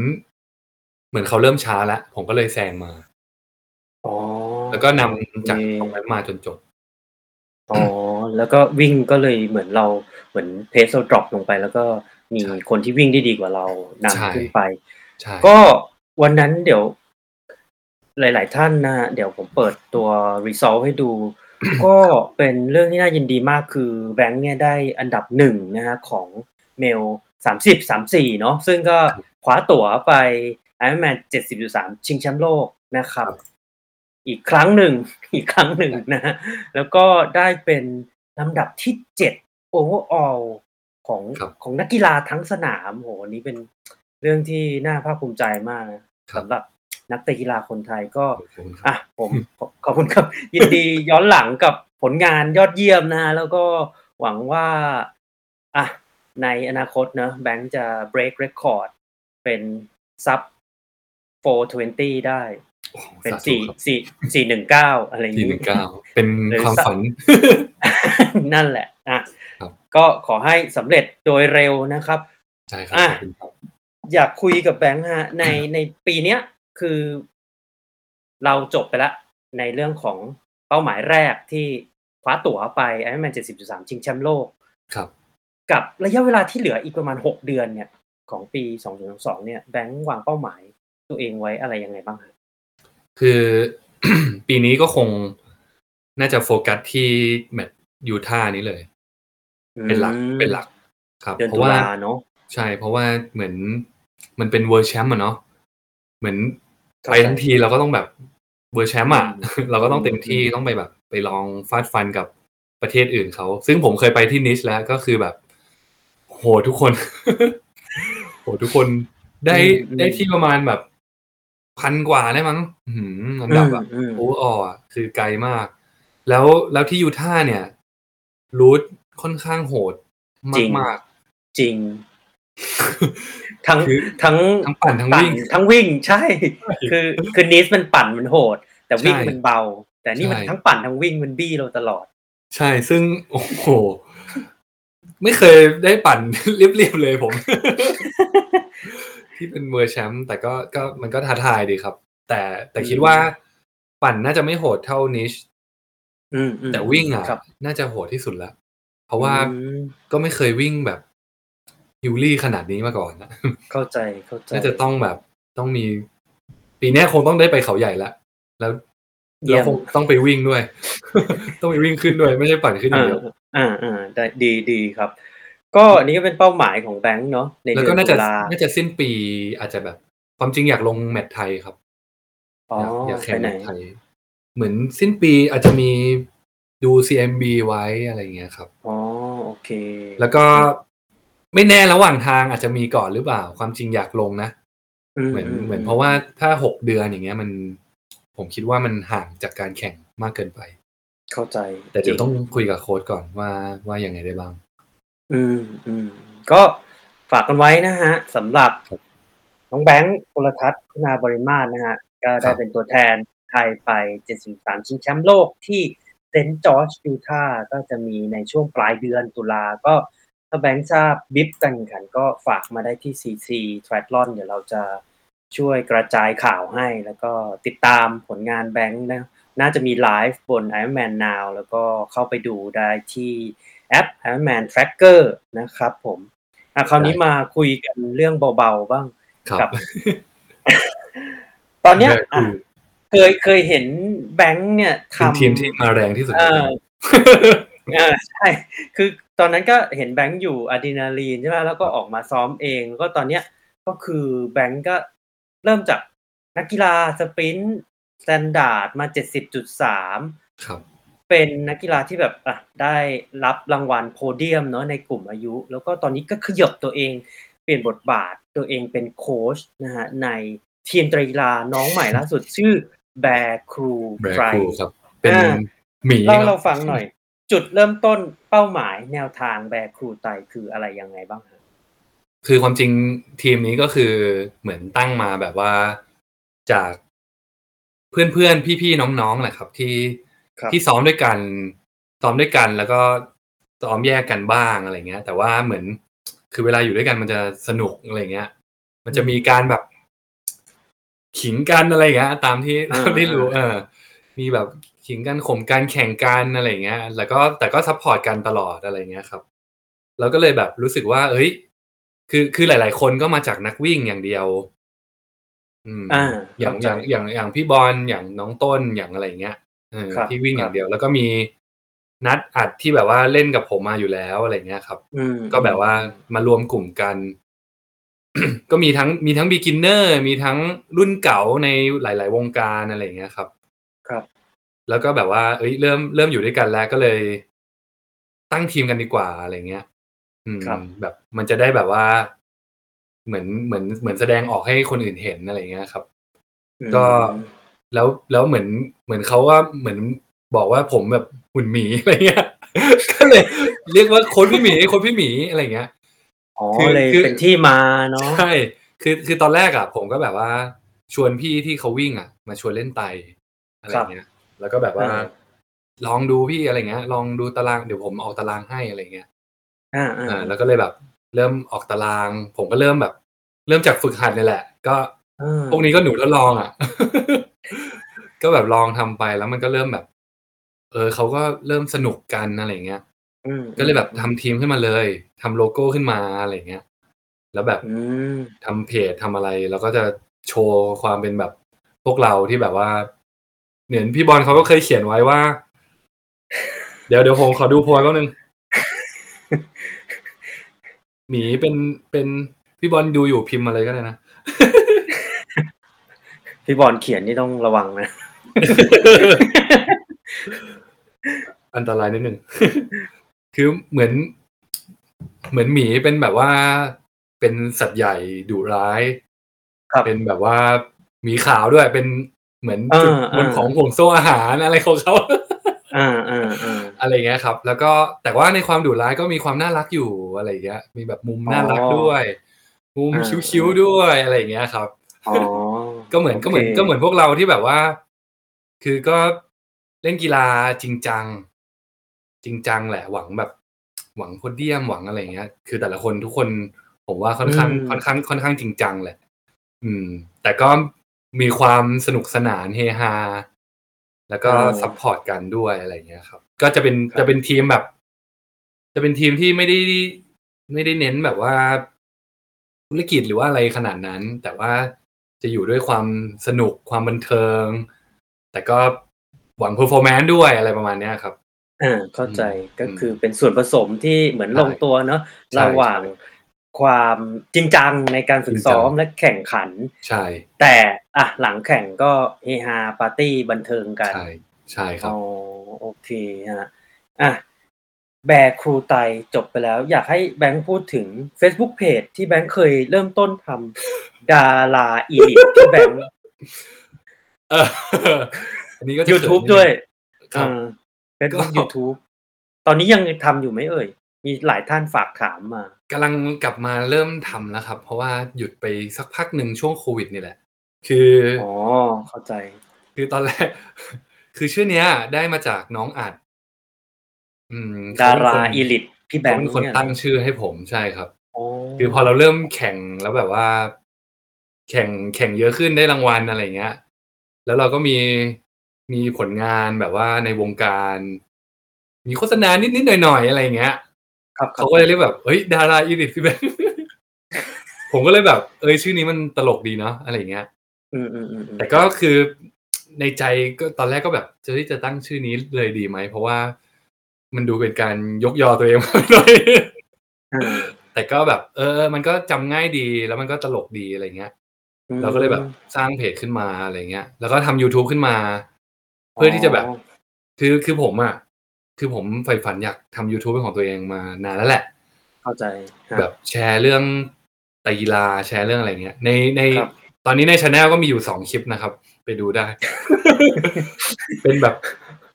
เหมือนเขาเริ่มช้าแล้วผมก็เลยแซงมาอ๋อแล้วก็นำโอเคจากตรงนั้นมาจนจบอ๋อแล้วก็วิ่งก็เลยเหมือนเราเหมือนเพสเราดรอปลงไปแล้วก็ มีใช่คนที่วิ่งได้ดีกว่าเราใช่นำขึ้นไปใช่ก็วันนั้นเดี๋ยวหลาย ๆ ท่านนะฮะเดี๋ยวผมเปิดตัว result ให้ดู ก็เป็นเรื่องที่น่ายินดีมากคือแบงค์เนี่ยได้อันดับหนึ่งนะฮะของเมลสามสิบสามสี่เนาะซึ่งก็คว้าตั๋วไป Ironman เจ็ดสิบจุดสามชิงแชมป์โลกนะครับ อีกครั้งหนึ่งอีกครั้งหนึ่งนะฮะแล้วก็ได้เป็นลำดับที่เจ็ด overall ของครับของนักกีฬาทั้งสนามโหอันนี้เป็นเรื่องที่น่าภาคภูมิใจมากนะครับ สำหรับนักเตะกีฬาคนไทยก็ ขอบคุณครับ อะผมขอขอบคุณครับ ยินดีย้อนหลังกับผลงานยอดเยี่ยมนะฮะแล้วก็หวังว่าอะในอนาคตเนอะแบงค์จะ break record เป็นซับ 420 ได้โอ้โห เป็นสาธุสี่ครับสี่สี่หนึ่งเก้าอะไรอย่างสี่หนี้นึ่งเก้าเป็นหรือความสักฝัน นั่นแหละอะครับก็ขอให้สำเร็จโดยเร็วนะครับใช่ครับอะขอบคุณครับอยากคุยกับแบงค์ฮะในในปีเนี้ยคือ เราจบไปแล้วในเรื่องของเป้าหมายแรกที่คว้าตั๋วไปไอรอนแมน70.3ชิงแชมป์โลกครับ กับระยะเวลาที่เหลืออีกประมาณ6เดือนเนี่ย ของปี2022เนี่ยแบงค์วางเป้าหมายตัวเองไว้อะไรยังไงบ้างฮะ คือปีนี้ก็คงน่าจะโฟกัสที่แมตช์ยูท่าห์นี้เลย เป็นหลักอืมเป็นหลัก ครับเดือนเพตุราะว่าลาเนาะใช่ เพราะว่าเหมือนมันเป็น World Champ อะเนาะเหมือนเข้าไปใจทั้งทีเราก็ต้องแบบ World Champ อะอืมเราก็ต้องเต็มที่อืมต้องไปแบบ ไปลองฟาดฟันกับประเทศอื่นเขา ซึ่งผมเคยไปที่นีซแล้วก็คือแบบ โหทุกคน โหทุกคนได้ได้ที่ประมาณแบบ พันกว่าได้มั้ง อื้อหือ อันดับอะอืม overall อะคือไกลมาก แล้ว แล้วที่ยูท่าห์เนี่ยรูทค่อนข้างโหดจริง มากจริงๆทั้ง คือ ทั้งทั้งปั่นทั้งวิ่ง ทั้งวิ่ง ใช่ คือ คือนิสมันปั่นมันโหด แต่วิ่งใช่มันเบา แต่นี่มันใช่ทั้งปั่นทั้งวิ่งมันบี้เราตลอด ใช่ ซึ่ง โอ้โหไม่เคยได้ปั่น เรียบ ๆ เลยผม ที่เป็นเวอร์แชมป์แต่ก็ก็มันก็ท้าทายดีครับ แต่แต่คิดว่าปั่นน่าจะไม่โหดเท่านิชอืมอืมแต่วิ่งอะครับน่าจะโหดที่สุดแล้วเพราะว่าอืมก็ไม่เคยวิ่งแบบฮิวลี่ขนาดนี้มาก่อนนะเข้าใจเข้าใจน่าจะต้องแบบต้องมี ปีเนี้ยคงต้องได้ไปเขาใหญ่ละแล้วเยี่แล้ยวมคงต้องไปวิ่งด้วย ต้องไปวิ่งขึ้นด้วย ไม่ใช่ปั่นขึ้นอย่างอ่าเดียวอ่าอ่าได้ดีดีครับ ก็อันนี้ก็เป็นเป้าหมายของแบงค์เนาะในแล้วเดือก็นน่าตุจะลาน่าจะสิ้นปีอาจจะแบบ ความจริงอยากลงแมตช์ไทยครับ อ๋ออยากอยากแข่ไปงไหแมน ตช์ไทย เหมือนสิ้นปีอาจจะมีดู CMB ไว้อะไรเงี้ยครับ อ๋อโอเคแล้วก็ไม่แน่ระหว่างทางอาจจะมีก่อนหรือเปล่า ความจริงอยากลงนะ เหมือนเหมือนเพราะว่าถ้าหกเดือนอย่างเงี้ยมัน ผมคิดว่ามันห่างจากการแข่งมากเกินไป เข้าใจแต่เดี๋ยวจริต้องคุยกับโค้ชก่อนว่าว่ายังไงได้บ้าง อืมอืมก็ฝากกันไว้นะฮะสำหรับน้องแบงค์กลย์ธัช คุณาบริมาสนะฮะก็ได้เป็นตัวแทนไทยไป 73 ชิงแชมป์โลกที่เซนต์จอร์จยูทาก็จะมีในช่วงปลายเดือนตุลาก็ถ้าแบงค์ทราบ bib การแข่งขันก็ฝากมาได้ที่ CC Triathlon เดี๋ยวเราจะช่วยกระจายข่าวให้ แล้วก็ติดตามผลงานแบงค์นะน่าจะมีไลฟ์บน Ironman Now แล้วก็เข้าไปดูได้ที่ แอป Ironman Tracker นะครับผมอะคราวนี้ได้มาคุยกันเรื่องเบาๆบ้างครับกับตอนเนี้ยได้อะคือเคยเคยเห็นแบงค์เนี่ยเป็นทำทีมที่มาแรงที่สุดเอในอโลกเออใช่ คือตอนนั้นก็เห็นแบงค์อยู่อะดรีนาลีนใช่ไหมแล้วก็ออกมาซ้อมเอง แล้วก็ตอนเนี้ยก็คือแบงค์ก็เริ่มจากนักกีฬาสปรินต์standard มา70.3ครับ เป็นนักกีฬาที่แบบอะได้รับรางวัลโพเดียมเนาะในกลุ่มอายุ แล้วก็ตอนนี้ก็ขยับตัวเองเปลี่ยนบทบาทตัวเองเป็นโค้ชนะฮะในทีมไตรกีฬาน้องใหม่ล่าสุดชื่อ Bear Crew Bear Crew Tri ครับเป็นอ่าหมีครับเล่าเราฟังหน่อย จุดเริ่มต้นเป้าหมายแนวทาง Bear Crew Tri คืออะไรยังไงบ้างฮะคือความจริงทีมนี้ก็คือเหมือนตั้งมาแบบว่าจากเพื่อนๆพี่ๆน้องๆแหละครับ ที่ครับ ที่ซ้อมด้วยกัน ซ้อมด้วยกันแล้วก็ซ้อมแยกกันบ้างอะไรเงี้ย แต่ว่าเหมือนคือเวลาอยู่ด้วยกันมันจะสนุกอะไรเงี้ย มันจะมีการแบบ ขิงกันอะไรเงี้ย ตามที่อาตามที่รู้ๆเออ มีแบบขิงกันข่มกันแข่งกันอะไรเงี้ย แล้วก็แต่ก็ซัปพอร์ตกันตลอดอะไรเงี้ยครับเราก็เลยแบบรู้สึกว่าเฮ้ย คือคือหลาย ๆ คนก็มาจากนักวิ่งอย่างเดียว อืมอาอย่างเข้าอใจย่างอย่างอย่างพี่บอลอย่างน้องต้นอย่างอะไรอย่างเงี้ยเออครับ ที่วิ่งคอรัย่าบงเดียว แล้วก็มีนัดอัดที่แบบว่าเล่นกับผมมาอยู่แล้วอะไรเงี้ยครับอืมก็แบบว่ามารวมกลุ่มกัน ก็มีทั้งมีทั้ง beginner มีทั้งรุ่นเก่าในหลาย ๆ วงการอะไรอย่างเงี้ยครับ ครับ แล้วก็แบบว่าเฮ้ยเริ่มเริ่มอยู่ด้วยกันแล้วก็เลย ตั้งทีมกันดีกว่าอะไรเงี้ย อืมครับแบบมันจะได้แบบว่า เหมือนเหมือนเหมือนแสดงออกให้คนอื่นเห็นอะไรเงี้ยครับอืมก็ แล้วแล้วเหมือนเหมือนเขาว่าเหมือนบอกว่าผมแบบหุ่นหมีอะไรเงี้ยก็เลยเรียกว่าโค้ชพี่หมีโค้ชพี่หมีอะไรเงี้ยอ๋อคือเลยคือเป็นที่มาเนาะใช่คือคือตอนแรกอะผมก็แบบว่า ชวนพี่ที่เขาวิ่งอะมาชวนเล่นไตอะไรเงี้ย แล้วก็แบบว่าอาลองดูพี่อะไรเงี้ย ลองดูตารางเดี๋ยวผมออกตารางให้อะไรเงี้ยอาอ่าๆแล้วก็เลยแบบ เริ่มออกตาราง ผมก็เริ่มแบบ เริ่มจากฝึกหัดนี่แหละ ก็เออพวกนี้ก็หนูทดลองอะ ก็แบบลองทำไปแล้วมันก็เริ่มแบบ เออเขาก็เริ่มสนุกกันอะไรเงี้ยอืมก็เลยแบบทำทีมขึ้นมาเลยทำโลโก้ขึ้นมาอะไรเงี้ยแล้วแบบอืมทำเพจทำอะไร แล้วก็จะโชว์ความเป็นแบบพวกเราที่แบบว่าเหมือนพี่บอลเขาก็เคยเขียนไว้ว่า เดี๋ยวเดี๋ยวผมขอดูโพยแป๊บนึงหมีเป็นเป็นพี่บอลดูอยู่พิมพ์มาเลยก็ได้นะ พี่บอลเขียนนี่ต้องระวังนะ อันตรายนิดหนึ่ง คือเหมือน เหมือนหมีเป็นแบบว่า เป็นสัตว์ใหญ่ดุร้ายครับเป็นแบบว่าหมีขาวด้วย เป็นเหมือนเออจุดบนเออของห่วงโซ่อาหารอะไรของเขาอาอ่าอ่าอะไรเงี้ยครับ แล้วก็แต่ว่าในความดุร้ายก็มีความน่ารักอยู่อะไรเงี้ย มีแบบมุมน่ารักอ๋อด้วย มุมอ่าคิ้วๆด้วยอะไรเงี้ยครับอ๋อก็เหมือนก็เหมือนโคก็เหมือนพวกเราที่แบบว่า คือก็เล่นกีฬาจริงจัง จริงจังแหละหวังแบบ หวังโพเดียมหวังอะไรเงี้ย คือแต่ละคนทุกคนผมว่าค่อนข้างอืมค่อนข้างค่อนข้างจริงจังแหละ อืม แต่ก็มีความสนุกสนานเฮฮาแล้วก็ support กันด้วยอะไรเงี้ยครับ ก็จะเป็นจะเป็นทีมแบบ จะเป็นทีมที่ไม่ได้ไม่ได้เน้นแบบว่าธุรกิจหรือว่าอะไรขนาดนั้น แต่ว่าจะอยู่ด้วยความสนุกความบันเทิง แต่ก็หวัง performance ด้วยอะไรประมาณเนี้ยครับอ่าเข้าใจอืมก็คือเป็นส่วนผสมที่เหมือนใช่ลงตัวเนาะใช่ระหว่างความจริงจังในการฝึกซ้อมและแข่งขัน ใช่ แต่อะหลังแข่งก็เฮฮาปาร์ตี้บันเทิงกัน ใช่ใช่ครับอ๋อโอเคฮะอะ Bear Crew Tri จบไปแล้ว อยากให้แบงค์พูดถึง Facebook Page ที่แบงค์เคยเริ่มต้นทำดาราอีลิทที่แบงค์ เอออันนี้ก็จะ YouTube เขินนิดนึงด้วยครับเฟซบุ๊กก็ยูทูบตอนนี้ยังทำอยู่ไหมเอ่ย มีหลายท่านฝากถามมากำลังกลับมาเริ่มทำแล้วครับ เพราะว่าหยุดไปสักพักหนึ่งช่วงโควิดนี่แหละ คืออ๋อเข้าใจ คือตอนแรก คือชื่อเนี้ย ได้มาจากน้องอัดอืมดาราเขเป็นคนอีลิทพี่แบเขางค์เป็นคนเนี่ยตั้งชื่อให้ผมใช่ครับอ๋อคือพอเราเริ่มแข่งแล้วแบบว่า แข่งแข่งเยอะขึ้นได้รางวัลอะไรเงี้ย แล้วเราก็มีมีผลงานแบบว่าในวงการ มีโฆษณานิด ๆ หน่อย ๆ อะไรเงี้ย ครับครัเขาบก็เลยเรียกแบบเฮ้ยดาราอีดิทพี่แบงค์ผมก็เลยแบบ เอ้ยชื่อนี้มันตลกดีเนาะอะไรเงี้ยอืมอืมอืมอืมแต่ก็คือในใจก็ตอนแรกก็แบบจะจะตั้งชื่อนี้เลยดีไหม เพราะว่ามันดูเป็นการยกยอตัวเองหน่อยอ่าแต่ก็แบบ เออ มันก็จำง่ายดีแล้วมันก็ตลกดีอะไรเงี้ยอืม เราก็เลยแบบสร้างเพจขึ้นมาอะไรเงี้ย แล้วก็ทำ YouTube ขึ้นมา เพื่อที่จะแบบ คือคือผมอะคือผมใฝ่ฝันอยากทำ YouTube เป็นของตัวเองมานานแล้วแหละ เข้าใจฮะแบบแชร์เรื่องกีฬาแชร์เรื่องอะไรเงี้ย ในในครับตอนนี้ในช anel ก็มีอยู่สองคลิปนะครับ ไปดูได้ เป็นแบบ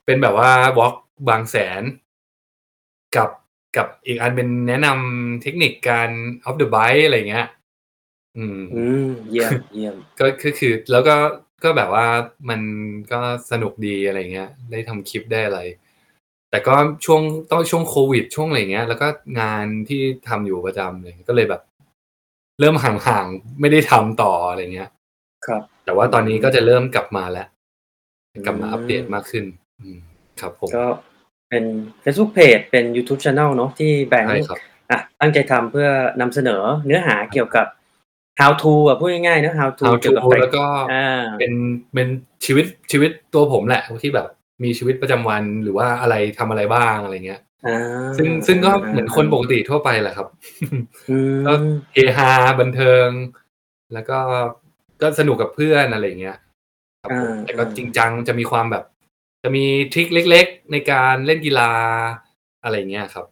เป็นแบบว่าวอล์กบางแสน กับกับอีกอันเป็นแนะนำเทคนิคการ off the bike อะไรเงี้ย อืมอืมเยี่ยมเยี่ยมก็ก็คือแล้วก็ก็แบบว่ามันก็สนุกดีอะไรเงี้ย ได้ทำคลิปได้อะไร แต่ก็ช่วงต้องช่วงโควิดช่วงอะไรเงี้ย แล้วก็งานที่ทำอยู่ประจำเลยก็เลยแบบ เริ่มห่างๆไม่ได้ทำต่ออะไรเงี้ย ครับ แต่ว่าตอนนี้ก็จะเริ่มกลับมาแล้วกลับมาอืมอัปเดตมากขึ้น อืม ครับผมก็เป็น Facebook Page เป็น YouTube Channel เนาะที่แบงค์ใช่ครับอะตั้งใจทำเพื่อนำเสนอเนื้อหาเกี่ยวกับ how to อะพูดง่ายๆเนอะ how to How เกี่ยวกับ to แล้วก็อ่าเป็นเป็นชีวิตชีวิตตัวผมแหละที่แบบมีชีวิตประจำวันหรือว่าอะไรทำอะไรบ้างอะไรเงี้ยอ่าซึ่งซึ่งก็เหมือนคนปกติทั่วไปแหละครับอืก็มเฮฮาบันเทิง แล้วก็ก็สนุกกับเพื่อนอะไรเงี้ยครับผมอ่าแต่ก็อ่าจริงจังจะมีความแบบ จะมีทริคเล็ก ๆ ในการเล่นกีฬาอะไรเงี้ยครับ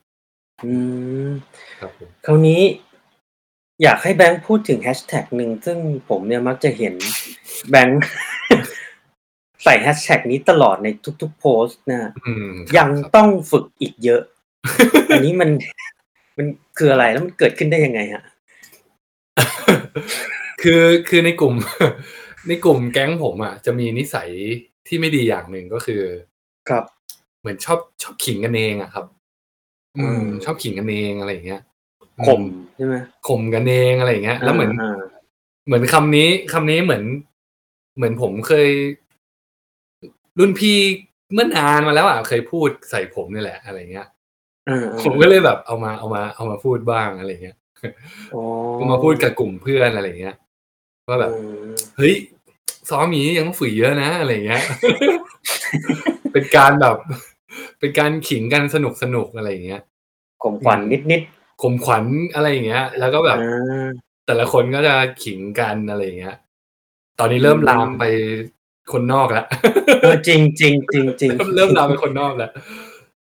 อืมครับผมคราวนี้ อยากให้แบงค์พูดถึงแฮชแท็กหนึ่งซึ่งผมเนี่ยมักจะเห็นแบงค์ใส่แฮชแท็กนี้ตลอดในทุกๆโพสต์นะอืมครับยังครับต้องฝึกอีกเยอะ อันนี้มันมันคืออะไรแล้วมันเกิดขึ้นได้ยังไงฮะคือคือในกลุ่ม ในกลุ่มแก๊งผมอะจะมีนิสัยที่ไม่ดีอย่างหนึ่งก็คือ ครับ เหมือนชอบชอบขิงกันเองอะครับอืมอืมชอบขิงกันเองอะไรอย่างเงี้ย ข่มอืใช่ไหมข่มกันเองอะไรอย่างเงี้ย แล้วเหมือนอ่าเหมือนคำนี้คำนี้เหมือน เหมือนผมเคย รุ่นพี่เมื่อนานมาแล้วอะเคยพูดใส่ผมนี่แหละ อะไรเงี้ยอ่าอ่าผมก็เลยแบบเอามาเอามาเอามาพูดบ้างอะไรเงี้ยอ๋อก็มาพูดกับกลุ่มเพื่อนอะไรเงี้ยว่าแบบอืมเฮ้ยซ้อมหมียังต้องฝึกเยอะนะอะไรเงี้ย เป็นการแบบ เป็นการขิงกันสนุกสนุกอะไรอย่างเงี้ยข่มขวัญนิดนิด ข่มขวัญอะไรอย่างเงี้ย แล้วก็ๆแบบอ่าแต่ละคนก็จะขิงกันอะไรอย่างเงี้ย ตอนนี้เริ่มอืมลามไปคนนอกแล้วเออจริงจริงจริงจริงเริ่มเริ่มลามไปคนนอกแล้ว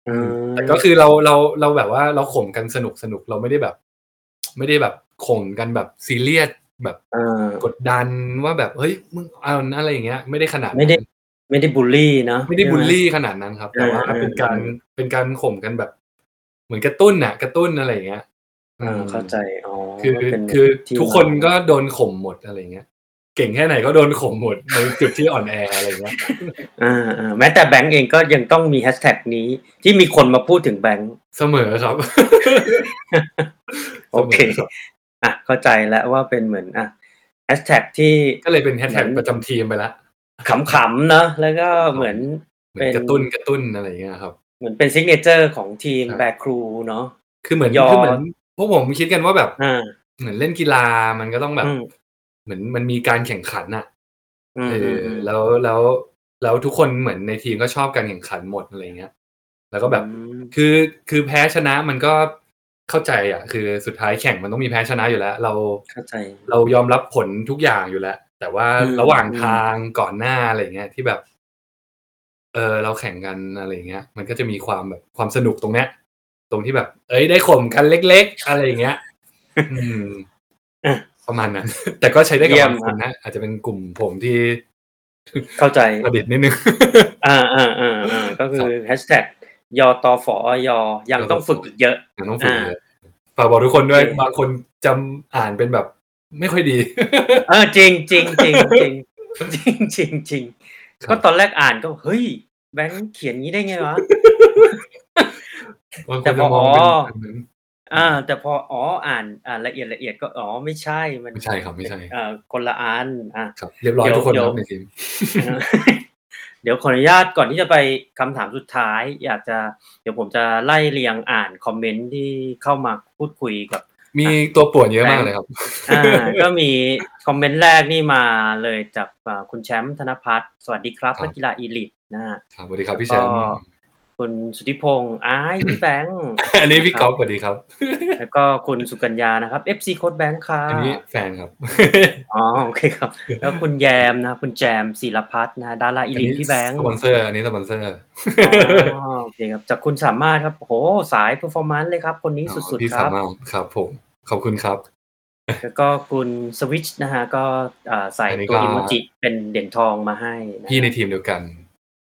อืมแต่ก็คือเราเราเราแบบว่าเราข่มกันสนุกสนุกเราไม่ได้แบบ ไม่ได้แบบข่มกันแบบซีเรียสแบบอ่ากดดันว่าแบบเฮ้ยมึงเอานะอะไรอย่างเงี้ย ไม่ได้ขนาดนั้นไม่ได้ ไม่ได้บูลลี่เนาะไม่ได้บูลใช่หลี่ขนาดนั้นครับ แต่ว่าอ่าเป็นการอ่าเป็นการข่มกันแบบ เหมือนกระตุ้นน่ะ กระตุ้นอะไรอย่างเงี้ย อ่าอืมเข้าใจอ๋อคือเป็นคือที่ทุกคนก็โดนข่มหมดอะไรเงี้ย เก่งแค่ไหนก็โดนข่มหมดในจุดที่อ่อนแออะไรเงี้ยอ่าอ่าแม้แต่แบงก์เองก็ยังต้องมีแฮชแท็กนี้ ที่มีคนมาพูดถึงแบงก์เสมอครับ โอเคสมรับอะเข้าใจแล้วว่าเป็นเหมือนอะแฮชแท็กที่ก็เลยเป็นแฮชแท็กเหมือนประจำทีมไปละขำๆเนอะแล้วก็เหมือนเหมือนกระตุ้นกระตุ้นอะไรเงี้ยครับ เหมือนเป็น signature ของทีมครับ Bear Crewเนาะคือเหมือนยอคือเหมือน พวกผมคิดกันว่าแบบอ่าเหมือนเล่นกีฬามันก็ต้องแบบอืมเหมือนมันมีการแข่งขันน่ะอืมเออือมอืมแล้วแล้วแล้วทุกคนเหมือนในทีมก็ชอบการแข่งขันหมดอะไรเงี้ย แล้วก็แบบอืมคือคือแพ้ชนะมันก็เข้าใจอะ คือสุดท้ายแข่งมันต้องมีแพ้ชนะอยู่แล้ว เราเข้าใจ เรายอมรับผลทุกอย่างอยู่แล้ว แต่ว่าอืมระหว่างอืมทางก่อนหน้าอะไรเงี้ยที่แบบ เออเราแข่งกันอะไรเงี้ย มันก็จะมีความแบบความสนุกตรงเนี้ย ตรงที่แบบ เอ้ยได้ข่มกันเล็ก ๆ อะไรอย่างเงี้ยอืมอะประมาณนั้น แต่ก็ใช้ได้กับเยี่ยมบางคนนะอาจจะเป็นกลุ่มผมที่ เข้าใจประดิษฐ์นิดนึง อ่าอ่าอ่าอ่าก็คือแฮชแท็กยอตอฝอยยังต้องฝึกอีกเยอะยังต้องฝึกอ่าเลยฝากบอกทุกคนด้วยโอเคบางคนจำอ่านเป็นแบบ ไม่ค่อยดี เออจริงจริงจริงจริงจริงจริงจริงครับก็ตอนแรกอ่านก็เฮ้ยแบงค์เขียนงี้ได้ไงวะ บางคแต่นพจะอมองอ๋อ เป็นแบบนั้นอ่า แต่พออ๋ออ่านอ่านละเอียดละเอียดก็อ๋อไม่ใช่มันไม่ใช่ครับไม่ใช่ เอ่อคนละอันอะครับ เรียบร้อยเดี๋ยวทุกคนเดี๋คยวรับในทีมเดี๋ยวขออนุญาตก่อนที่จะไปคำถามสุดท้าย อยากจะ เดี๋ยวผมจะไล่เรียงอ่านคอมเมนต์ที่เข้ามาพูดคุยกับมีตัวป่วนเยอะมากเลยครับ อ่า ก็มีคอมเมนต์แรกนี่มาเลยจากอ่าคุณแชมป์ธนพัฒน์สวัสดีครับครับนักกีฬา elite นะฮะ ครับสวัสดีครับพี่แชมป์ก็ คุณสุทธิพงษ์อ้ายพี่แบงค์อันนี้พี่ก๊อฟสวัสดีครับ แล้วก็คุณสุกัญญานะครับ FC โค้ดแบงค์ค่ะอันนี้แฟนครับอ๋อโอเคครับ แล้วคุณแยมนะ คุณแจมศิลพัฒน์นะดารา elite พี่แบงค์สปอนเซอร์อันนี้สปอนเซอร์อ๋อโอเคครับจากคุณสามารถครับโหสายเพอร์ฟอร์แมนซ์เลยครับ คนนี้สุดพี่ๆคสารับมารถครับผมขอบคุณครับแล้วก็คุณสวิชนะฮะก็อ่าใส่อันนี้ตัวก็อิโมจิเป็นเด่นทองมาให้ะพี่ในทีมเดียวกัน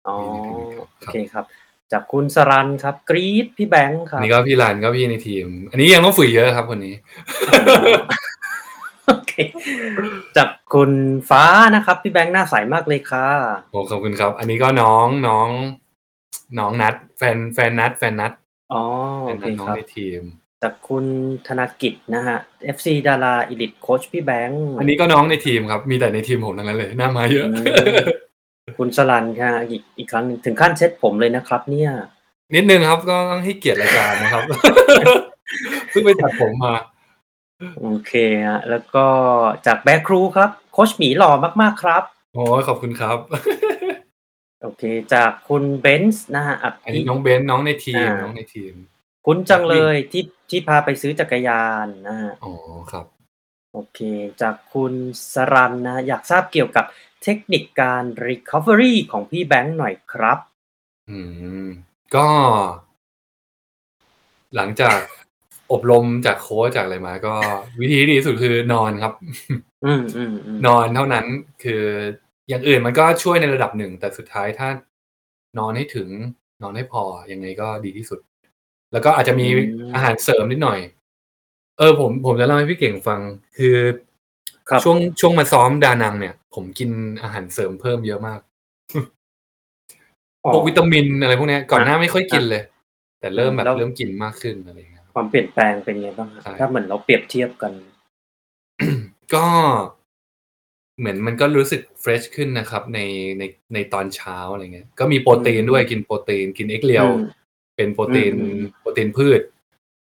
อ๋อพี่ในทีมเดียวกันครับโอเคครับ จากคุณสรันครับ กรีดพี่แบงค์คอัรันบนี้ก็พี่รันก็พี่ในทีม อันนี้ยังต้องฝึกเยอะครับคนนี้โอเคจากคุณฟ้านะครับ พี่แบงค์หน้าใสมากเลยค่ะโอ้ขอบคุณครับ อันนี้ก็น้องน้อง น้องนัด แฟนแฟนนัด แฟนนัดอ๋อแฟโอนเคนัดน้องครับในทีมจากคุณธนกิจนะฮะ FC ดาราอีลิทโคชพี่แบงค์อันนี้ก็น้องในทีมครับ มีแต่ในทีมผมทั้งนั้นเลยหน้ามาเยอะอืม คุณสลันค่ะ อีกอีกครั้งหนึ่งถึงขั้นเช็ดผมเลยนะครับ เนี่ย นิดนึงครับก็ต้องให้เกียรติรายการนะครับ เพิ่งไปตัดผมมา โอเคฮะแล้วก็จากแบ็คครูครับ โคชหมีหล่อมากๆครับ โอ้ยขอบคุณครับ โอเค จากคุณเบนซ์นะฮะอันนี้น้องเบนซ์น้องในทีม อ่า น้องในทีม คุ้นจังเลยที่ที่พาไปซื้อจักรยานนะฮะ อ๋อครับ โอเค จากคุณสรันนะ อยากทราบเกี่ยวกับ เทคนิคการ recovery ของพี่แบงค์หน่อยครับ อืม ก็ หลังจากอบรมจากโค้ชจากอะไรมา ก็ วิธีที่ดีที่สุดคือนอนครับอืมอืมอืมนอนเท่านั้นคืออย่างอื่นมันก็ช่วยในระดับหนึ่ง แต่สุดท้ายถ้านอนให้ถึง นอนให้พอยังไงก็ดีที่สุด แล้วก็อาจจะมีอาหารเสริมนิดหน่อย เออผมผมจะเล่าให้พี่เก่งฟัง คือครับ ช่วงช่วงมาซ้อมดานังเนี่ย ผมกินอาหารเสริมเพิ่มเยอะมากอ๋อพวกวิตามินอะไรพวกเนี้ยก่อนหน้าอะไม่ค่อยกินเลย แต่เริ่มแบบแล้วเริ่มกินมากขึ้นอะไรอย่างเงี้ยครับความเปลี่ยนแปลงเป็นไงบ้างครับใช่ถ้าเหมือนเราเปรียบเทียบกัน ก็เหมือนมันก็รู้สึกเฟรชขึ้นนะครับ ในในในตอนเช้าอะไรเงี้ย ก็มีโปรตีนอืมด้วยกินโปรตีน กินเอ็กเลียวอืมเป็นโปรตีนอืมโปรตีนพืช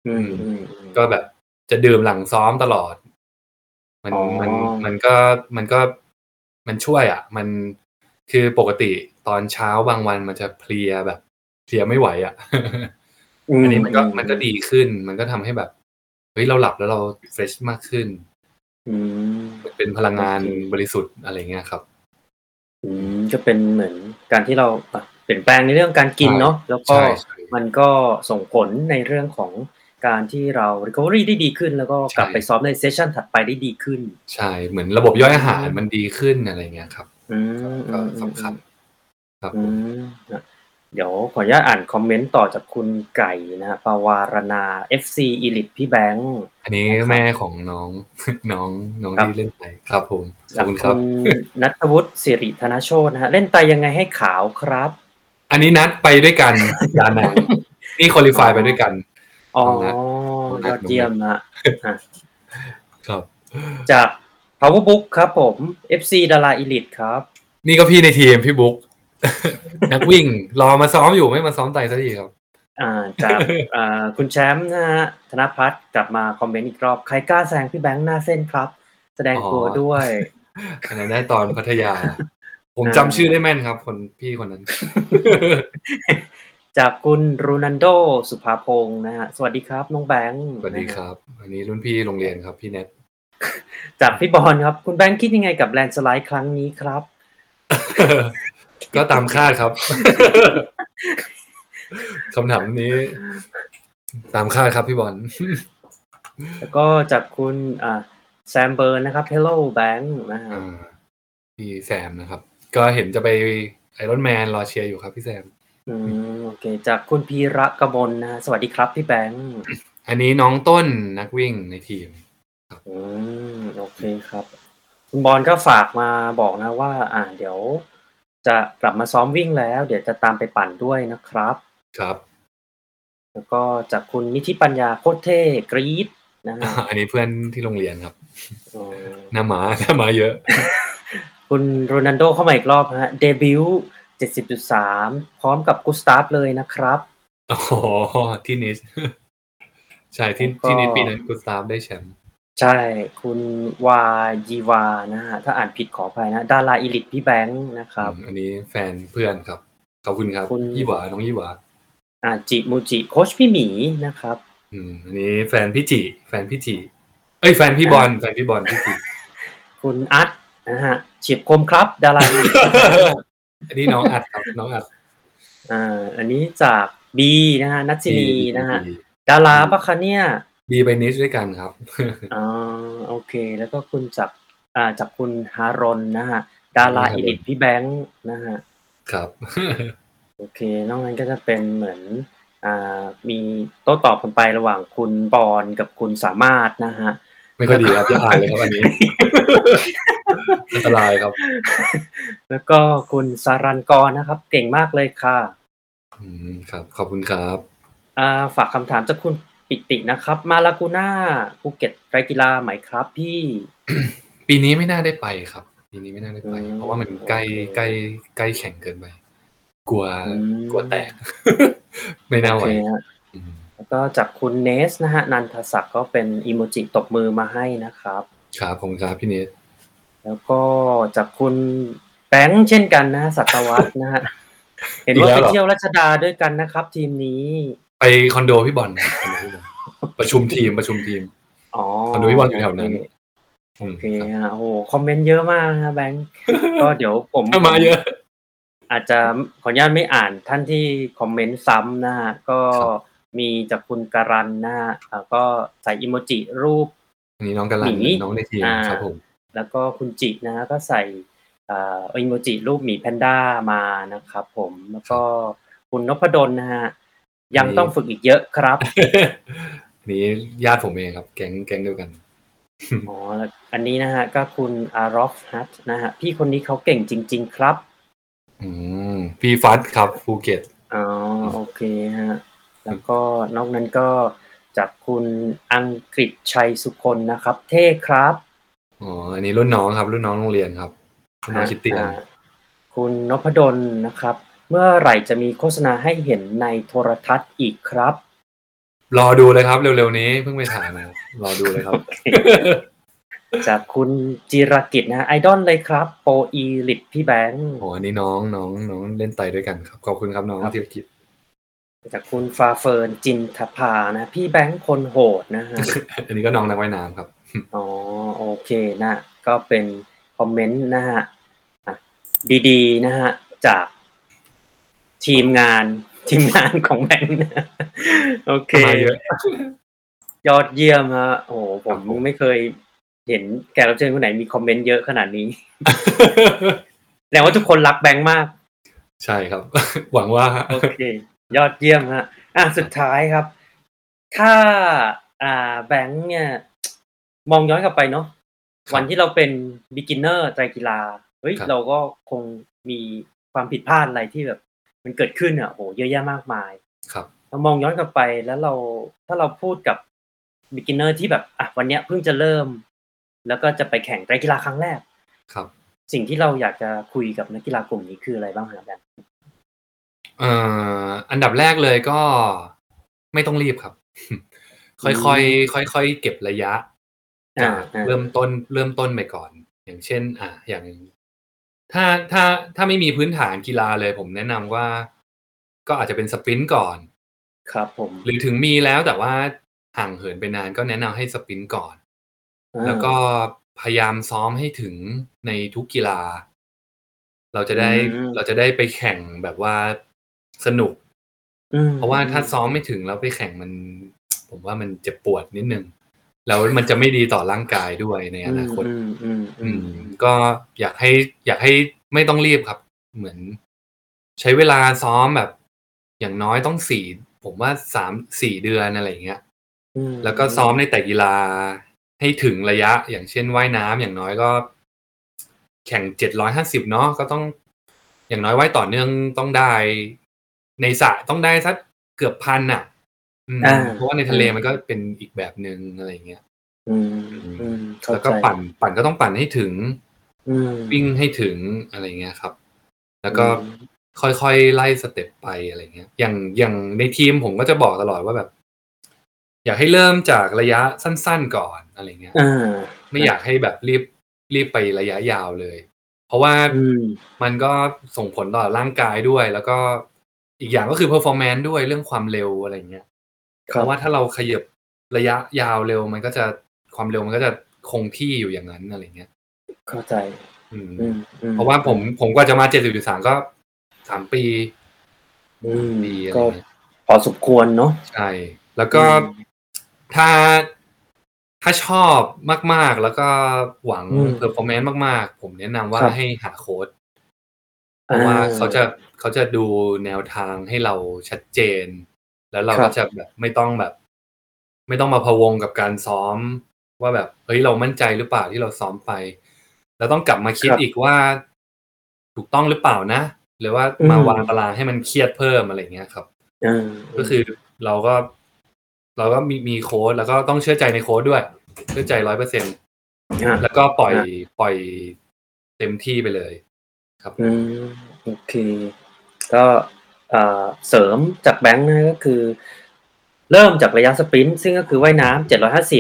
อืมอืมอืมก็แบบจะดื่มหลังซ้อมตลอด มันอ๋อมันมันก็มันก็มันช่วยอะ มันคือปกติตอนเช้าบางวันมันจะเพลียแบบ เพลียไม่ไหวอะอันนี้มันก็มันก็ดีขึ้น มันก็ทำให้แบบเฮ้ยเราหลับแล้วเราเฟรชมากขึ้นอืมเป็นพลังงานโอเคบริสุทธิ์อะไรเงี้ยครับ อืมจะเป็นเหมือนการที่เราอะเปลี่ยนแปลงในเรื่องการกินใช่เนาะแล้วก็ใช่ใช่มันก็ส่งผลในเรื่องของ การที่เรา recovery ได้ดีขึ้น แล้วก็กลับใช่ไปซ้อมในเซสชันถัดไปได้ดีขึ้น ใช่เหมือนระบบย่อยอาหารมันดีขึ้นอะไรเงี้ยครับอืมก็อืมสำคัญครับอืผมมนะเดี๋ยวขออนุญาตอ่านคอมเมนต์ต่อจากคุณไก่นะฮะปาวารณา FC Elite พี่แบงค์ อันนี้นะครับแม่ของน้องน้องน้องครับที่เล่นไปครับผมขอจากบคุณคคุรับณนัทวุฒิสิริธนโชตนะฮะเล่นไตยังไงให้ขาวครับ อันนี้นัดไปด้วยกันดานังนี่คอลิฟายอ๋อไปด้วยกัน อ๋อน้องนัทยอดเยี่ยมนะอะครับ จาก Powerbook ครับผม FC ดารา Elite ครับ นี่ก็พี่ในทีมพี่บุ๊กนักวิ่ง รอมาซ้อมอยู่ไม่มาซ้อมไตสักทีครับ อ่าจากอ่าคุณแชมป์นะฮะธนพัฒน์กลับมาคอมเมนต์อีกรอบ ใครกล้าแซงพี่แบงค์หน้าเส้นครับ แสดงตัวอ๋อด้วยอันนั้นได้ตอนพัทยา ผมอ่าจำชื่อได้แม่นครับ คนพี่คนนั้น จากคุณรูนันโดสุภาพงศ์นะฮะสวัสดีครับน้องแบงค์สวัสดีนะฮะครับ อันนี้รุ่นพี่โรงเรียนครับพี่เน็ตจากพี่บอลครับ คุณแบงค์คิดยังไงกับ landslide ครั้งนี้ครับ ก็ตามคาดครับคำถามนี้ ตามคาดครับพี่บอลแล้วก็จากคุณอ่าแซมเบิร์นนะครับ Hello Bank นะฮะอ่าพี่แซมนะครับ ก็เห็นจะไปไอรอนแมนรอเชียร์อยู่ครับพี่แซม อืม โอเค จากคุณพีระกมลนะฮะ สวัสดีครับพี่แบงค์ อันนี้น้องต้นนักวิ่งในทีม อืม โอเคครับ คุณบอลก็ฝากมาบอกนะว่า อ่า เดี๋ยว จะกลับมาซ้อมวิ่งแล้ว เดี๋ยวจะตามไปปั่นด้วยนะครับ ครับ แล้วก็จากคุณนิธิปัญญาโคตรเท่กรี๊ดนะฮะอันนี้เพื่อนที่โรงเรียนครับอืมหน้าหมาหน้าหมาเยอะ คุณโรนันโดเข้ามาอีกรอบฮะ เดบิวต์ 70.3 พร้อมกับกุสตาฟเลยนะครับอ๋อที่นิสใช่ที่แล้วก็ที่นิสปีนั้นกุสตาฟได้แชมป์ใช่ คุณวายีวานะฮะถ้าอ่านผิดขออภัยนะ ดาราอีลิทพี่แบงค์นะครับอืมอันนี้แฟนเพื่อนครับ ขอบคุณครับคุณยี่หวาน้องยี่หวาอ่าจิมูจิโคชพี่หมีนะครับ อืมอันนี้แฟนพี่จิแฟนพี่จิเอ้ยแฟนพี่บอลแฟนพี่บอลพี่จิคุณอัดนะฮะเฉียบคมครับ ดารา อีลิทอันนี้น้องอัดครับน้องอัดอ่าอันนี้จากบีนะฮะนัทศินีนะฮะบีดาราปะคะเนี่ยบีไปนิสด้วยกันครับอ๋อโอเค แล้วก็คุณจากอ่าจากคุณฮารอนนะฮะดาราอีลิทพี่แบงค์นะฮะครับโอเคนอกนั้นก็จะเป็นเหมือนอ่ามีโต้ตอบกันไประหว่างคุณบอลกับคุณสามารถนะฮะแหมไม่ค่อยดีครับอย่าอ่านเลยครับอันนี้ อันตรายครับ แล้วก็คุณสารันกรนะครับ เก่งมากเลยค่ะ อืมครับ ขอบคุณครับอ่าฝากคำถามจากคุณปิตินะครับ มาลากูน่าภูเก็ตไตรกีฬาไหมครับพี่ ปีนี้ไม่น่าได้ไปครับ ปีนี้ไม่น่าได้ไปอืมเพราะว่ามันใกล้โอเคใกล้ใกล้แข่งเกินไปกลัวอืมกลัวแตก ไม่น่าโอไหวเคฮะอืมแล้วก็จากคุณเนสนะฮะนันทศักดิ์ก็เป็นอีโมจิตบมือมาให้นะครับ ครับผมครับพี่เนท แล้วก็จากคุณแบงค์เช่นกันนะฮะสัตวัฒน์นะฮะเห็นว่าไปเที่ยวรัชดาด้วยกันนะครับ ทีมนี้ ไปคอนโดพี่บอลนะคอนโดพี่บอลประชุมทีมประชุมทีมอ๋อคอนโดพี่บอลอยู่แถวนั้นอืมโอเคครับฮะโอ้โหคอมเมนต์เยอะมากนะแบงค์ก็เดี๋ยวผมถ้ามาเยอะ อาจจะขออนุญาตไม่อ่านท่านที่คอมเมนต์ซ้ำนะฮะก็ครับมีจากคุณการันนะฮะอ่าก็ใส่อิโมจิรูปอันนี้น้องกะลันหมีน้องในทีมอ่าครับผม แล้วก็คุณจินะฮะก็ใส่อ่าอิโมจิรูปหมีแพนด้ามานะครับผมแล้วก็คุณนพดลนะฮะยังต้องฝึกอีกเยอะครับอันนี้ญาติผมเองครับ แก๊งแก๊งเดียวกันอ๋อแล้วอันนี้นะฮะ ก็คุณอารอฟฮัตนะฮะ พี่คนนี้เขาเก่งจริง ๆ ครับ อืมพี่ฟัดครับภูเก็ตอ๋อโอเคฮะ แล้วก็นอกนั้นก็จากคุณอังกฤษชัยสุคนนะครับ เท่ครับ อ๋อ อันนี้รุ่นน้องครับ รุ่นน้องโรงเรียนครับรุ่นน้องคริสเตียนอ่าคุณนพดลนะครับ เมื่อไหร่จะมีโฆษณาให้เห็นในโทรทัศน์อีกครับ รอดูเลยครับ เร็วๆนี้เพิ่งไปถ่ายมารอดูเลยครับ จากคุณจิรกิจนะฮะไอดอลเลยครับ pro elite พี่แบงค์ โอ้อันนี้น้องน้องน้องเล่นไตรด้วยกันครับ ขอบคุณครับน้องธีรกิจ จากคุณฟาเฟิร์นจินทภานะ พี่แบงค์คนโหดนะฮะ อันนี้ก็น้องนักว่ายน้ำครับ อ๋อโอเคนะ ก็เป็นคอมเมนต์นะฮะอะดีๆนะฮะจากทีมงานทีมงานของแบงค์นะโอเคมาเยอะยอดเยี่ยมฮะโอ้โหผมครับผมไม่เคยเห็นแขกรับเชิญคนไหนมีคอมเมนต์เยอะขนาดนี้แสดงว่าทุกคนรักแบงค์มาก ใช่ครับ หวังว่าโอเค ยอดเยี่ยมฮะอะสุดท้ายครับ ถ้า อ่าแบงค์เนี่ย มองย้อนกลับไปเนาะครับวันที่เราเป็น beginner ไตรกีฬา เฮ้ย ครับ เราก็คงมีความผิดพลาดอะไรที่แบบ มันเกิดขึ้นอะโอ้โหเยอะแยะมากมาย ครับ เรามองย้อนกลับไปแล้วเราถ้าเราพูดกับ beginner ที่แบบอะวันเนี้ยเพิ่งจะเริ่ม แล้วก็จะไปแข่งไตรกีฬาครั้งแรก ครับ สิ่งที่เราอยากจะคุยกับนักกีฬากลุ่มนี้คืออะไรบ้างครับแบงค์เอ่อ อันดับแรกเลยก็ไม่ต้องรีบครับค่อยๆ ค่อยๆ เก็บระยะอ่าจากอ่า เริ่มต้นเริ่มต้นไปก่อน อย่างเช่น อ่าอย่างถ้าถ้าถ้าไม่มีพื้นฐานกีฬาเลย ผมแนะนำว่า ก็อาจจะเป็นสปรินต์ก่อน ครับ ผม หรือถึงมีแล้วแต่ว่าห่างเหินไปนานก็แนะนำให้สปรินต์ก่อนอ่าแล้วก็พยายามซ้อมให้ถึงในทุกกีฬา เราจะได้อืมเราจะได้ไปแข่งแบบว่าสนุกอืมเพราะว่าถ้าซ้อมไม่ถึงแล้วไปแข่งมัน ผมว่ามันเจ็บปวดนิดนึง แล้วมันจะไม่ดีต่อร่างกายด้วยในอนาคตอืมอืมอือืมมก็อยากให้อยากให้ไม่ต้องรีบครับ เหมือน ใช้เวลาซ้อมแบบ อย่างน้อยต้องสี่ผมว่าสามสี่เดือนอะไรอย่างเงี้ยอืมแล้วก็ซ้อมในแต่กีฬาให้ถึงระยะ อย่างเช่นว่ายน้ำอย่างน้อยก็ แข่งเจ็ดร้อยห้าสิบเนาะก็ต้อง อย่างน้อยว่ายต่อเนื่องต้องได้ ในสระต้องได้สักเกือบพันอะอืมอ่า เพราะว่าในทะเลมันก็เป็นอีกแบบหนึ่งอะไรอย่างเงี้ยอืมอืมเข้าแล้วใจก็ปั่นปั่นก็ต้องปั่นให้ถึงอืมวิ่งให้ถึงอะไรเงี้ยครับ แล้วก็อืมค่อยๆไล่สเต็ปไปอะไรเงี้ย อย่างอย่างในทีมผมก็จะบอกตลอดว่าแบบ อยากให้เริ่มจากระยะสั้นๆก่อนอะไรเงี้ยอ่าไม่อยากให้แบบรีบรีบไประยะยาวเลย เพราะว่าอืมมันก็ส่งผลต่อร่างกายด้วย แล้วก็อีกอย่างก็คือ performance ด้วยเรื่องความเร็วอะไรเงี้ยค เพรับราะว่าถ้าเราขยับระยะยาวเร็วมันก็จะความเร็วมันก็จะคงที่อยู่อย่างนั้นอะไรเงี้ยเข้าใจ อืมอืมอืมเพราะว่าผมผมกว่าจะมาเจ็ดสิบสามก็สามปีอืมปีอะไรก็เงี้ยพอสมควรเนาะใช่ แล้วก็อืมถ้าถ้าชอบมาก ๆ แล้วก็หวังอืม performance มาก ๆ ผมแนะนำว่าครับให้หาโค้ชเพราะว่าเขาจะเขาจะดูแนวทางให้เราชัดเจน แล้วเราครัก็จะแบบไม่ต้องแบบ ไม่ต้องมาพะวงกับการซ้อม ว่าแบบเฮ้ยเรามั่นใจหรือเปล่าที่เราซ้อมไปแล้วต้องกลับมาคิดครับอีกว่าถูกต้องหรือเปล่านะหรือว่าอืมมาวางตารางให้มันเครียดเพิ่มอะไรเงี้ยครับอ่าก็คือเราก็ เราก็มีมีโค้ดแล้วก็ต้องเชื่อใจในโค้ดด้วย เชื่อใจร้อยเปอร์เซ็นอ่าแล้วก็ปล่อยอะปล่อยเต็มที่ไปเลย ครับอืมโอเค ก็ เอ่อเสริมจากแบงค์นะก็คือ เริ่มจากระยะสปรินต์ซึ่งก็คือว่ายน้ำ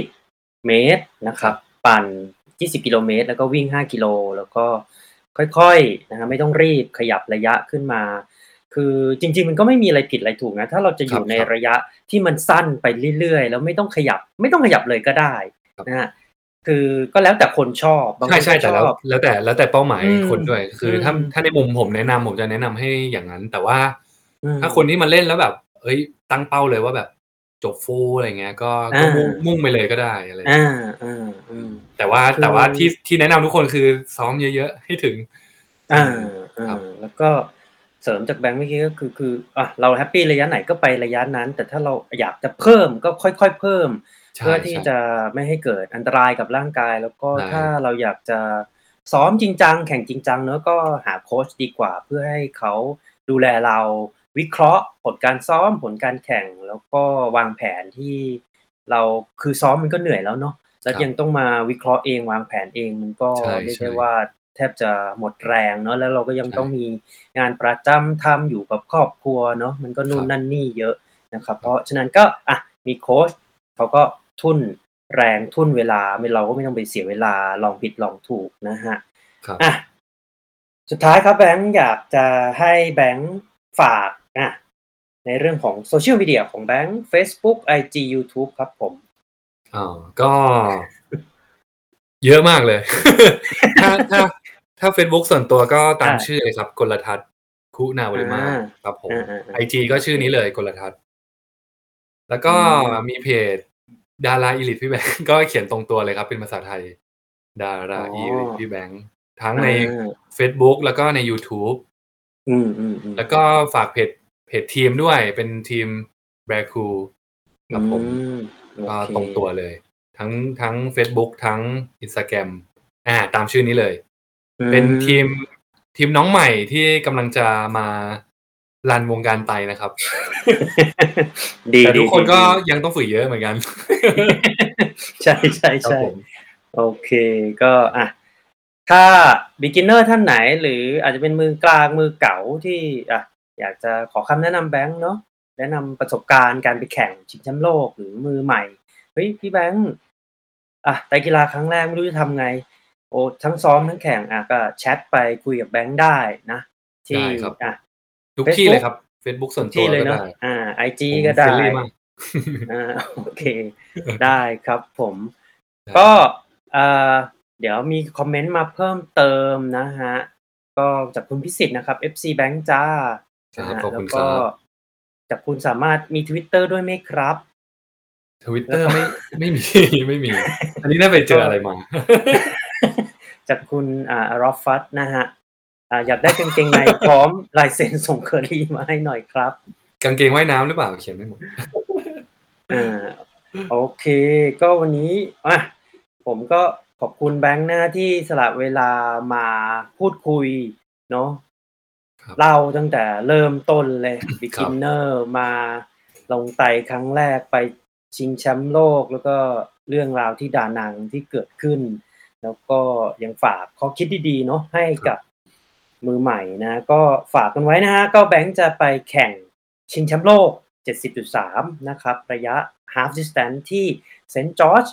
750 เมตรนะครับ ปั่น 20 กิโลเมตร แล้วก็วิ่ง 5 กิโล แล้วก็ค่อยๆนะฮะไม่ต้องรีบขยับระยะขึ้นมา คือจริง ๆ มันก็ไม่มีอะไรผิดอะไรถูกนะ ถ้าเราจะอยู่ครับในครับระยะที่มันสั้นไปเรื่อยๆ แล้วไม่ต้องขยับไม่ต้องขยับเลยก็ได้ครับนะฮะคือก็แล้วแต่คนชอบบางคใช่นใช่ก็ชแต่แล้วอบแล้วแต่แล้วแต่เป้าหมายอืมคนด้วย คืออมถ้าถ้าในมุมผมแนะนำผมจะแนะนำให้อย่างนั้น แต่ว่าอืม ถ้าคนที่มาเล่นแล้วแบบ เอ้ย ตั้งเป้าเลยว่าแบบจบฟูลอะไรเงี้ย ก็ก็อ่ามุ่มุ่งมุ่งไปเลยก็ได้อะไรอ่าอ่าอืมแต่ว่าคือแต่ว่าที่ที่แนะนำทุกคนคือซ้อมเยอะๆให้ถึง อ่าครัอ่าบแล้วก็เสริมจากแบงค์เมื่อกี้ก็คือคืออะเราแฮปปี้ระยะไหนก็ไประยะนั้น แต่ถ้าเราอยากจะเพิ่มก็ค่อยๆเพิ่มใช่เพื่อที่ใช่จะไม่ให้เกิดอันตรายกับร่างกาย แล้วก็ใช่ถ้าเราอยากจะซ้อมจริงจังแข่งจริงจังเนอะก็หาโค้ชดีกว่า เพื่อให้เขาดูแลเรา วิเคราะห์ผลการซ้อมผลการแข่งแล้วก็วางแผนที่เราคือซ้อมมันก็เหนื่อยแล้วเนาะแล้วครับยังต้องมาวิเคราะห์เองวางแผนเองมันก็ใช่เรียกใช่ได้ว่าแทบจะหมดแรงเนาะแล้วเราก็ยังใช่ต้องมีงานประจำทำอยู่กับครอบครัวเนาะมันก็นู่นครับนั่นนี่เยอะนะครับ เพราะฉะนั้นก็อะมีโค้ชเขาก็ทุ่นแรงทุ่นเวลาไม่เราก็ไม่ต้องไปเสียเวลาลองผิดลองถูกนะฮะครับอะสุดท้ายครับแบงค์อยากจะให้แบงค์ฝาก อะในเรื่องของโซเชียลมีเดียของแบงค์ Facebook IG YouTube ครับผมอ๋อก็ เยอะมากเลย ถ้าถ้าถ้า Facebook ส่วนตัวก็ตามอ่าชื่อเลยครับกลทัศน์คุณาวริมาอ่าครับผมอ่าอ่าอ่าไอจีก็ชื่อนี้เลยกลทัศน์แล้วก็อืมมีเพจดาราอีลิทพี่แบงค์ก็เขียนตรงตัวเลยครับ เป็นภาษาไทย ดาราอ๋ออีลิทพี่แบงค์ทั้งในอ่า Facebook แล้วก็ใน YouTube อืมอืมอืมแล้วก็ฝากเพจ เพจทีมด้วยเป็นทีมแบรคูครับผมอืมก็โอเคตรงตัวเลย ทั้งทั้ง Facebook ทั้ง Instagram อ่า ตามชื่อนี้เลย เป็นทีมทีมน้องใหม่ที่กำลังจะมารันวงการไตนะครับ ดีแต่ทุกคนดีก็ดียังต้องฝึกเยอะเหมือนกัน ใช่ใช่ครับใช่ผมโอเคก็อะถ้า beginner ท่านไหน หรืออาจจะเป็นมือกลางมือเก๋าที่อะ อยากจะขอคำแนะนำแบงค์เนาะแนะนำประสบการณ์การไปแข่งชิงแชมป์โลกหรือมือใหม่เฮ้ยพี่แบงค์อะไตรกีฬาครั้งแรกไม่รู้จะทำไง โอ้ทั้งซ้อมทั้งแข่งอะก็แชทไปคุยกับแบงค์ได้นะ ที่ได้ครับอะทุก Facebook ที่เลยครับ Facebook ส่วนตัวที่เลยก็เนาะได้อ่า IG ผมก็ได้ friendly มากอ่าโอเค ได้ครับผมได้ก็เอ่อเดี๋ยวมีคอมเมนต์มาเพิ่มเติมนะฮะ ก็จากคุณพิสิทธิ์นะครับ FC Bank จ้าครับ นะฮะขอบคุณครับแล้วก็จากคุณสามารถมี Twitter ด้วยไหมครับทวิตเตอร์ไม่ไม่มีไม่มี อันนี้น่าไปเจออะไรมาจากคุณอ่ารอฟฟัตนะฮะอ่าอยากได้กางเกงในพร้อมลายเซ็นส่งเคอรี่มาให้หน่อยครับ กางเกงว่ายน้ำหรือเปล่าเขียนไม่หมดอ่าโอเค ก็วันนี้อะผมก็ขอบคุณแบงค์นะที่สละเวลามาพูดคุยเนาะครับ เล่าตั้งแต่เริ่มต้นเลย beginner มาลงไตครั้งแรกไปชิงแชมป์โลก แล้วก็เรื่องราวที่ดานังที่เกิดขึ้น แล้วก็ยังฝากข้อคิดดีๆเนาะให้กับมือใหม่นะ ก็ฝากกันไว้นะฮะ ก็แบงค์จะไปแข่งชิงแชมป์โลก 70.3 นะครับ ระยะ half distance ที่เซนต์จอร์จ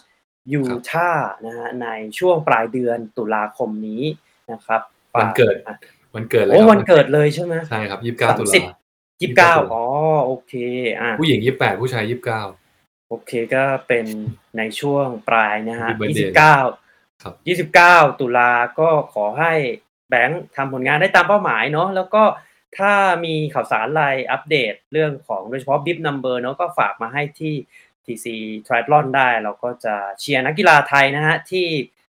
ยูทาห์นะฮะในช่วงปลายเดือนตุลาคมนี้นะครับฝาวันเกิดอะ วันเกิดเลยโอ้ครับวันเกิดเลยใช่ไหมใช่ครับยี่สิบเก้าตุลาสามสิบยี่สิบเก้าตุลาอ๋อโอเค อะผู้หญิงยี่สิบแปดผู้ชายยี่สิบเก้าโอเคก็เป็นในช่วงปลายนะฮะ Happy ยี่ birthday สิบเก้าครับยี่สิบเก้าตุลาก็ขอให้แบงค์ทำผลงานได้ตามเป้าหมายเนาะแล้วก็ถ้ามีข่าวสารอะไรอัปเดตเรื่องของโดยเฉพาะ Bip Number เนาะก็ฝากมาให้ที่ TC Triathlon ได้ เราก็จะเชียร์นักกีฬาไทยนะฮะที่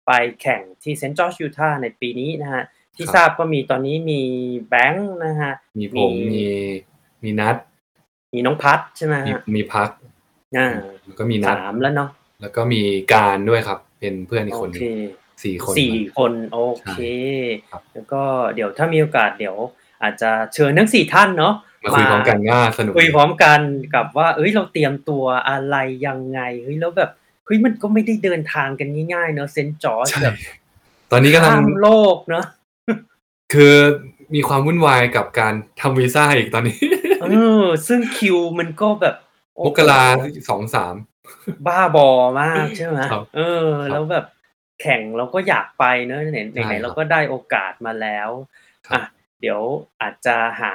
ไปแข่งที่เซนต์จอร์จยูทาห์ในปีนี้นะฮะ ที่ครับทราบก็มีตอนนี้มีแบงค์นะฮะ มีผมมีมีมีนัด มีน้องพัดใช่ไหมมีฮะมีพักอ่าแล้วก็มีนัดสามแล้วเนาะแล้วก็มีการด้วยครับ เป็นเพื่อนอีกโอคนหนึ่เคงสี่คนสี่ครับคนโอเคครับแล้วก็เดี๋ยวถ้ามีโอกาสเดี๋ยว อาจจะเชิญทั้งสี่ท่านเนาะมาคุยพร้อมกันน่าสนุกคุยพร้อมกันกับว่า เอ้ยเราเตรียมตัวอะไรยังไงเฮ้ยแล้วแบบเฮ้ยมันก็ไม่ได้เดินทางกันง่ายๆเนอะเซนต์จอร์จใช่แบบตอนนี้กำลังข้ามโลกเนอะ คือมีความวุ่นวายกับการทำวีซ่าอีกตอนนี้ เออ ซึ่งคิวมันก็แบบโอ้มโหกราสองสาม บ้าบอมากใช่ไหมครับเออ ครับแล้วแบบแข่งเราก็อยากไปเนอะไหนใช่ไหนครับเราก็ได้โอกาสมาแล้วครับ อะเดี๋ยวอาจจะหา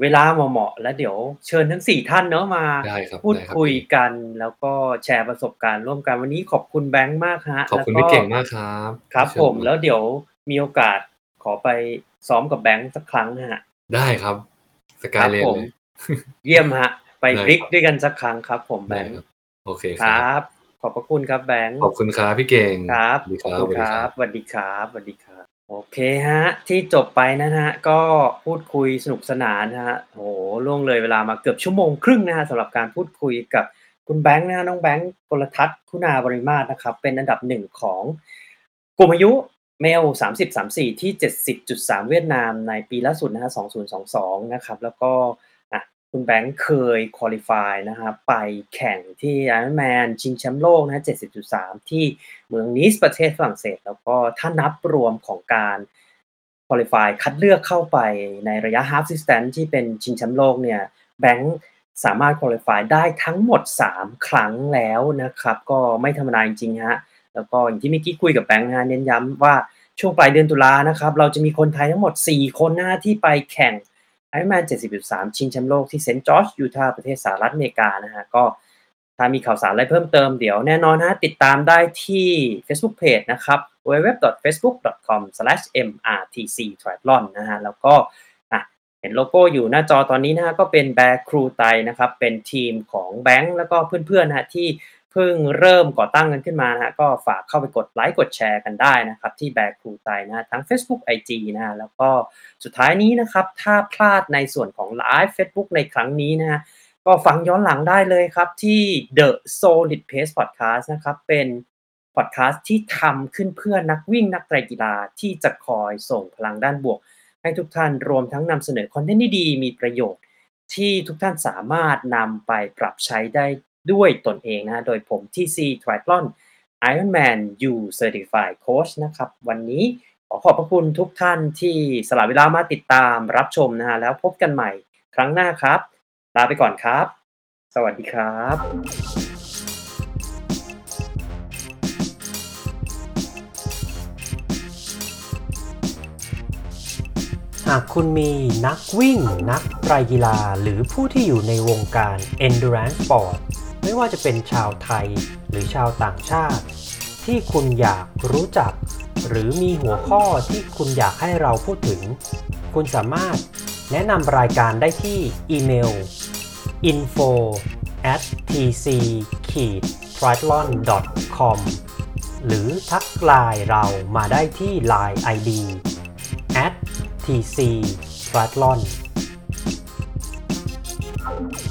เวลาเหมาะๆแล้วเดี๋ยวเชิญทั้งสี่ท่านเนาะมา ได้ครับพูดได้รับคุยกันแล้วก็แชร์ประสบการณ์ร่วมกันวันนี้ขอบคุณแบงค์มากฮะขอบคุณแล้วพี่เก่งมากครับครับที่เชิญผมแล้วเดี๋ยวมีโอกาส ขอไปซ้อมกับแบงค์สักครั้งฮะ ได้ครับสคกายรับเลนผมเลยเยี่ยมฮะ ไปได้พลิกครับด้วยกันสักครั้งครับ ผมแบได้งค์ครับโอเคคครรัับ ขอบพระคุณครับแบงค์ขอบคุณครับพี่เก่งครับสวัสดีขอบครับคุณสวัสคดีรับสวัสดีครับสวัสดีครับ โอเคฮะ ที่จบไปนะฮะ ก็พูดคุยสนุกสนานนะฮะโอ้โหล่วงเลยเวลามาเกือบชั่วโมงครึ่งนะฮะสำหรับการพูดคุยกับคุณแบงค์นะฮะน้องแบงค์กลทัศน์คุณาบริมาตรนะครับ เป็นอันดับหนึ่งของกลุ่มอายุ เมล 30 34 ที่ 70.3 เวียดนามในปีล่าสุดนะฮะ2022 นะครับ แล้วก็อะคุณแบงค์เคยคุริฟายนะครับไปแข่งที่ Ironman ชิงแชมป์โลกนะ70.3 ที่เมืองนิสประเทศฝรั่งเศส แล้วก็ถ้านับรวมของการคุริฟายคัดเลือกเข้าไปในระยะ half distance ที่เป็นชิงแชมป์โลกเนี่ยแบงค์สามารถคุริฟายได้ทั้งหมด 3 ครั้งแล้วนะครับ ก็ไม่ธรรมดาจริงๆฮะ แล้วก็อย่างที่เมื่อกี้คุยกับแบงค์นะฮะเน้นย้ำว่าช่วงปลายเดือนตุลานะครับ เราจะมีคนไทยทั้งหมด 4 คนนะที่ไปแข่ง Ironman 70.3 ชิงแชมป์โลกที่เซนต์จอร์จยูทาห์ประเทศสหรัฐอเมริกานะฮะก็ถ้ามีข่าวสารอะไรเพิ่มเติมเดี๋ยวแน่นอนฮะติดตามได้ที่ Facebook Page นะครับ www.facebook.com/mrtctriathlon นะฮะแล้วก็เห็นโลโก้อยู่หน้าจอตอนนี้นะฮะก็เป็นแบร์ครูไตนะครับเป็นทีมของแบงค์แล้วก็เพื่อนๆนะฮะที่ เพิ่งเริ่มก่อตั้งกันขึ้นมานะฮะก็ฝากเข้าไปกดไลค์กดแชร์กันได้นะครับ ที่แบกครูไตนะ ทั้ง Facebook IG นะแล้วก็สุดท้ายนี้นะครับ ถ้าพลาดในส่วนของไลฟ์ Facebook ในครั้งนี้นะฮะก็ฟังย้อนหลังได้เลยครับที่ The Solid Pace Podcast นะครับ เป็นพอดแคสต์ที่ทำขึ้นเพื่อนักวิ่งนักไตรกีฬาที่จะคอยส่งพลังด้านบวก ให้ทุกท่านรวมทั้งนำเสนอคอนเทนต์ที่ดีมีประโยชน์ ที่ทุกท่านสามารถนำไปปรับใช้ได้ ด้วยตนเองนะโดยผม TC Triathlon Ironman U Certified Coach นะครับ วันนี้ขอขอบพระคุณทุกท่านที่สละเวลามาติดตามรับชมนะฮะแล้วพบกันใหม่ครั้งหน้าครับ ลาไปก่อนครับ สวัสดีครับหากคุณมีนักวิ่ง นักไตรกีฬา หรือผู้ที่อยู่ในวงการ endurance sport ไม่ว่าจะเป็นชาวไทยหรือชาวต่างชาติ ที่คุณอยากรู้จัก หรือมีหัวข้อที่คุณอยากให้เราพูดถึง คุณสามารถแนะนำรายการได้ที่อีเมล info at tc t r i a t l o n com หรือทักไลน์เรามาได้ที่ Line ID at tc triathlon Thank